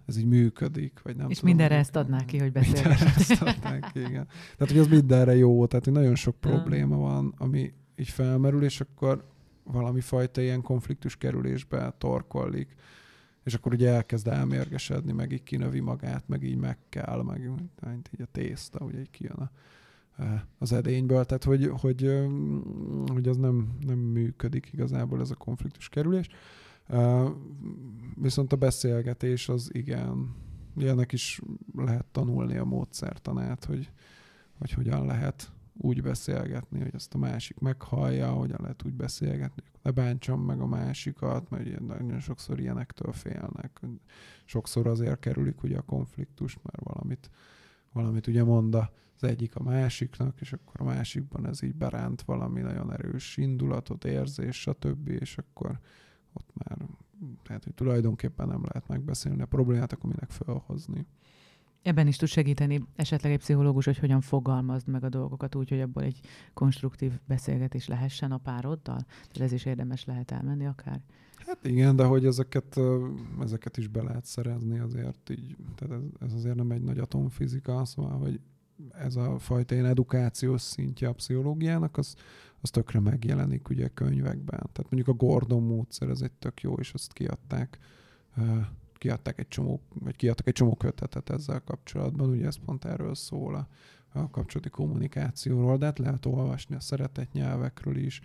ez így működik, vagy nem És tudom, mindenre ezt adnák ki, hogy beszélgessetek. ezt adnák ki, igen. Tehát, hogy az mindenre jó, tehát, hogy nagyon sok probléma van, ami így felmerül, és akkor valami fajta ilyen konfliktus kerülésbe torkollik, és akkor ugye elkezd elmérgesedni, meg így kinövi magát, meg így meg kell, meg mint így a tészta, ugye így kijön a, az edényből, tehát hogy, hogy, hogy az nem, nem működik igazából ez a konfliktus kerülés. Viszont a beszélgetés az igen, ilyenek is lehet tanulni a módszertanát, hogy, hogy hogyan lehet úgy beszélgetni, hogy ezt a másik meghallja, hogyan lehet úgy beszélgetni, hogy ne bántsam meg a másikat, mert ugye nagyon sokszor ilyenektől félnek. Sokszor azért kerülik ugye a konfliktust, mert valamit, valamit ugye mond az egyik a másiknak, és akkor a másikban ez így beránt valami nagyon erős indulatot, érzés, stb., és akkor ott már, tehát hogy tulajdonképpen nem lehet megbeszélni a problémát, akkor minek felhozni. Ebben is tud segíteni esetleg egy pszichológus, hogy hogyan fogalmazd meg a dolgokat úgy, hogy abból egy konstruktív beszélgetés lehessen a pároddal? Tehát ez is érdemes lehet elmenni akár? Hát igen, de hogy ezeket, ezeket is be lehet szerezni azért így, tehát ez, ez azért nem egy nagy atomfizika, szóval, hogy ez a fajta ilyen edukációs szintje a pszichológiának, az, az tökre megjelenik ugye könyvekben. Tehát mondjuk a Gordon módszer, ez egy tök jó, és azt kiadták kiadták egy csomó, vagy kiadtak egy csomó kötetet ezzel kapcsolatban, ugye ez pont erről szól a, a kapcsolati kommunikációról, de hát lehet olvasni a szeretett nyelvekről is,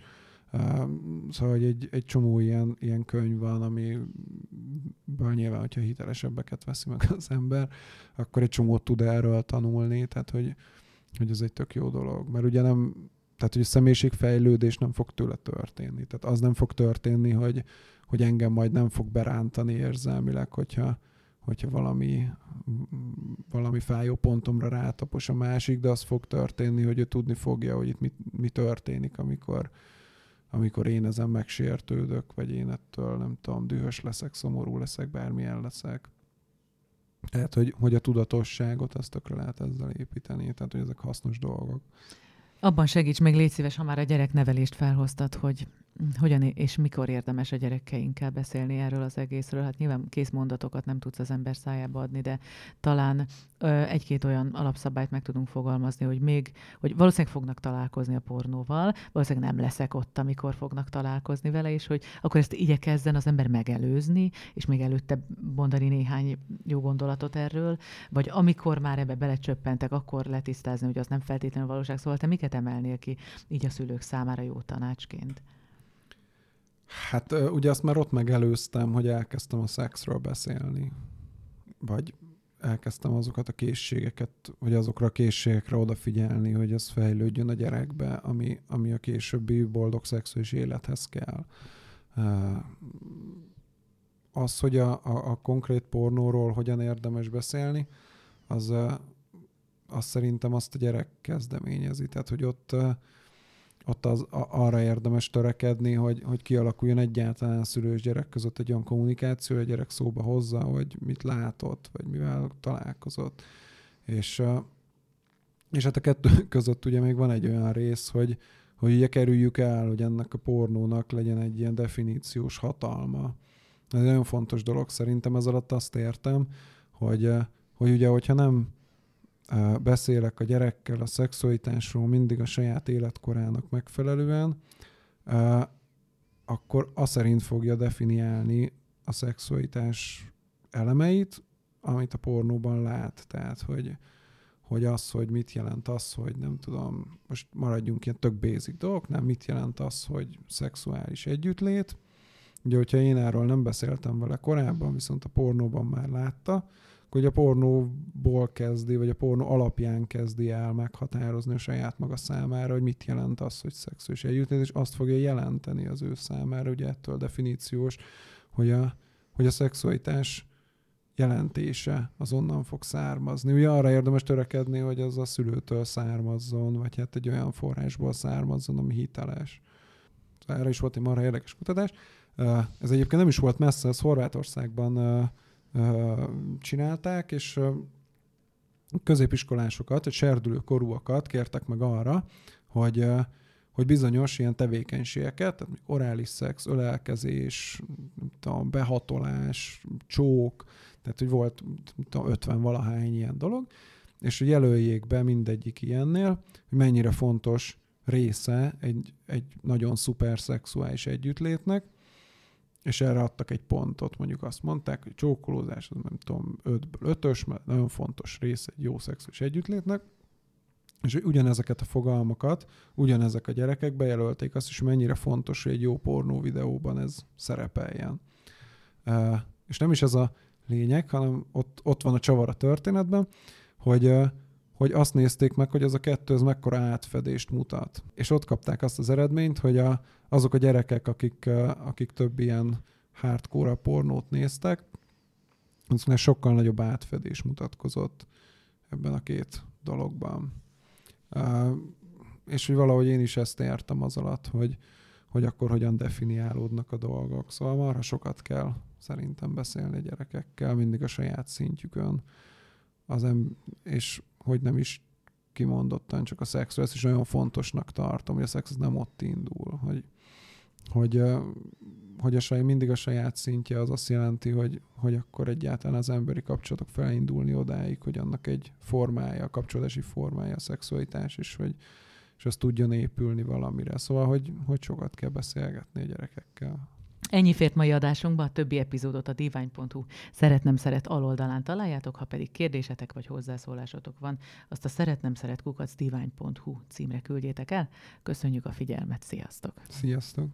szóval hogy egy, egy csomó ilyen, ilyen könyv van, amiből nyilván, hogyha hitelesebbeket veszi meg az ember, akkor egy csomót tud erről tanulni, tehát hogy, hogy ez egy tök jó dolog. Mert ugye nem, tehát hogy a személyiségfejlődés nem fog tőle történni. Tehát az nem fog történni, hogy, hogy engem majd nem fog berántani érzelmileg, hogyha, hogyha valami, valami fájó pontomra rátapos a másik, de az fog történni, hogy ő tudni fogja, hogy itt mi, mi történik, amikor, amikor én ezen megsértődök, vagy én ettől nem tudom, dühös leszek, szomorú leszek, bármilyen leszek. Tehát, hogy, hogy a tudatosságot azt tökre lehet ezzel építeni, tehát, hogy ezek hasznos dolgok. Abban segíts meg, légy szíves, ha már a gyereknevelést felhoztad, hogy hogyan és mikor érdemes a gyerekeinkkel beszélni erről az egészről? Hát nyilván kész mondatokat nem tudsz az ember szájába adni, de talán egy-két olyan alapszabályt meg tudunk fogalmazni, hogy még, hogy valószínűleg fognak találkozni a pornóval, valószínűleg nem leszek ott, amikor fognak találkozni vele, és hogy akkor ezt igyekezzen az ember megelőzni, és még előtte mondani néhány jó gondolatot erről, vagy amikor már ebbe belecsöppentek, akkor letisztázni, hogy az nem feltétlenül valóság. Szóval te miket emelnél ki így a szülők számára jó tanácsként? Hát ugye azt már ott megelőztem, hogy elkezdtem a szexről beszélni. Vagy elkezdtem azokat a készségeket, vagy azokra a készségekre odafigyelni, hogy ez fejlődjön a gyerekbe, ami, ami a későbbi boldog szexuális élethez kell. Az, hogy a, a, a konkrét pornóról hogyan érdemes beszélni, az, az szerintem azt a gyerek kezdeményezi. Tehát, hogy ott ott az, a, arra érdemes törekedni, hogy, hogy kialakuljon egyáltalán szülő és gyerek között egy olyan kommunikáció, a gyerek szóba hozza, hogy mit látott, vagy mivel találkozott. És, és hát a kettő között ugye még van egy olyan rész, hogy, hogy ugye kerüljük el, hogy ennek a pornónak legyen egy ilyen definíciós hatalma. Ez egy nagyon fontos dolog szerintem, ez alatt azt értem, hogy, hogy ugye, hogyha nem beszélek a gyerekkel a szexualitásról mindig a saját életkorának megfelelően, akkor az szerint fogja definiálni a szexualitás elemeit, amit a pornóban lát. Tehát, hogy, hogy az, hogy mit jelent az, hogy nem tudom, most maradjunk ilyen tök basic nem mit jelent az, hogy szexuális együttlét. Ugye, hogyha én erről nem beszéltem vele korábban, viszont a pornóban már látta, hogy a pornóból kezdi, vagy a pornó alapján kezdi el meghatározni a saját maga számára, hogy mit jelent az, hogy szexuális együttlét, és azt fogja jelenteni az ő számára, ugye ettől definíciós, hogy a, hogy a szexualitás jelentése az onnan fog származni. Ugye arra érdemes törekedni, hogy az a szülőtől származzon, vagy hát egy olyan forrásból származzon, ami hiteles. Erre is volt egy marha érdekes kutatás. Ez egyébként nem is volt messze, ez Horvátországban csinálták, és középiskolásokat, vagy serdülő korúakat kértek meg arra, hogy, hogy bizonyos ilyen tevékenységeket, tehát orális szex, ölelkezés, tudom, behatolás, csók, tehát hogy volt tudom, 50 valahány ilyen dolog, és hogy jelöljék be mindegyik ilyennél, hogy mennyire fontos része egy, egy nagyon szuper szexuális együttlétnek, és erre adtak egy pontot, mondjuk azt mondták, hogy csókolózás, az nem tudom, 5-ből 5-ös, mert nagyon fontos része egy jó szexuális együttlétnek, és ugyanezeket a fogalmakat, ugyanezek a gyerekek bejelölték azt is, mennyire fontos, hogy egy jó pornó videóban ez szerepeljen. És nem is ez a lényeg, hanem ott, ott van a csavar a történetben, hogy, hogy azt nézték meg, hogy ez a kettő ez mekkora átfedést mutat. És ott kapták azt az eredményt, hogy a, azok a gyerekek, akik, akik több ilyen hardcore pornót néztek, azoknak sokkal nagyobb átfedés mutatkozott ebben a két dologban. És hogy valahogy én is ezt értem az alatt, hogy, hogy akkor hogyan definiálódnak a dolgok. Szóval marha sokat kell szerintem beszélni gyerekekkel, mindig a saját szintjükön. Az em- és hogy nem is kimondottan csak a szexről, ezt is nagyon fontosnak tartom, hogy a szex az nem ott indul, hogy, hogy, hogy a saját, mindig a saját szintje az azt jelenti, hogy, hogy akkor egyáltalán az emberi kapcsolatok felindulni odáig, hogy annak egy formája, a kapcsolódási formája a szexualitás, és hogy és az tudjon épülni valamire. Szóval, hogy, hogy sokat kell beszélgetni a gyerekekkel. Ennyi fért mai adásunkban, a többi epizódot a divány.hu szeretnem szeret aloldalán találjátok, ha pedig kérdésetek vagy hozzászólásotok van, azt a szeretnem szeret kukac divány.hu címre küldjétek el. Köszönjük a figyelmet, sziasztok! Sziasztok!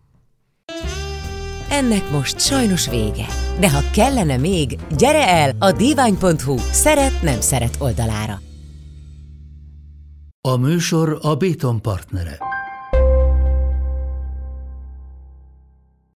Ennek most sajnos vége. De ha kellene még, gyere el a divány.hu szeret-nem szeret oldalára. A műsor a Béton partnere.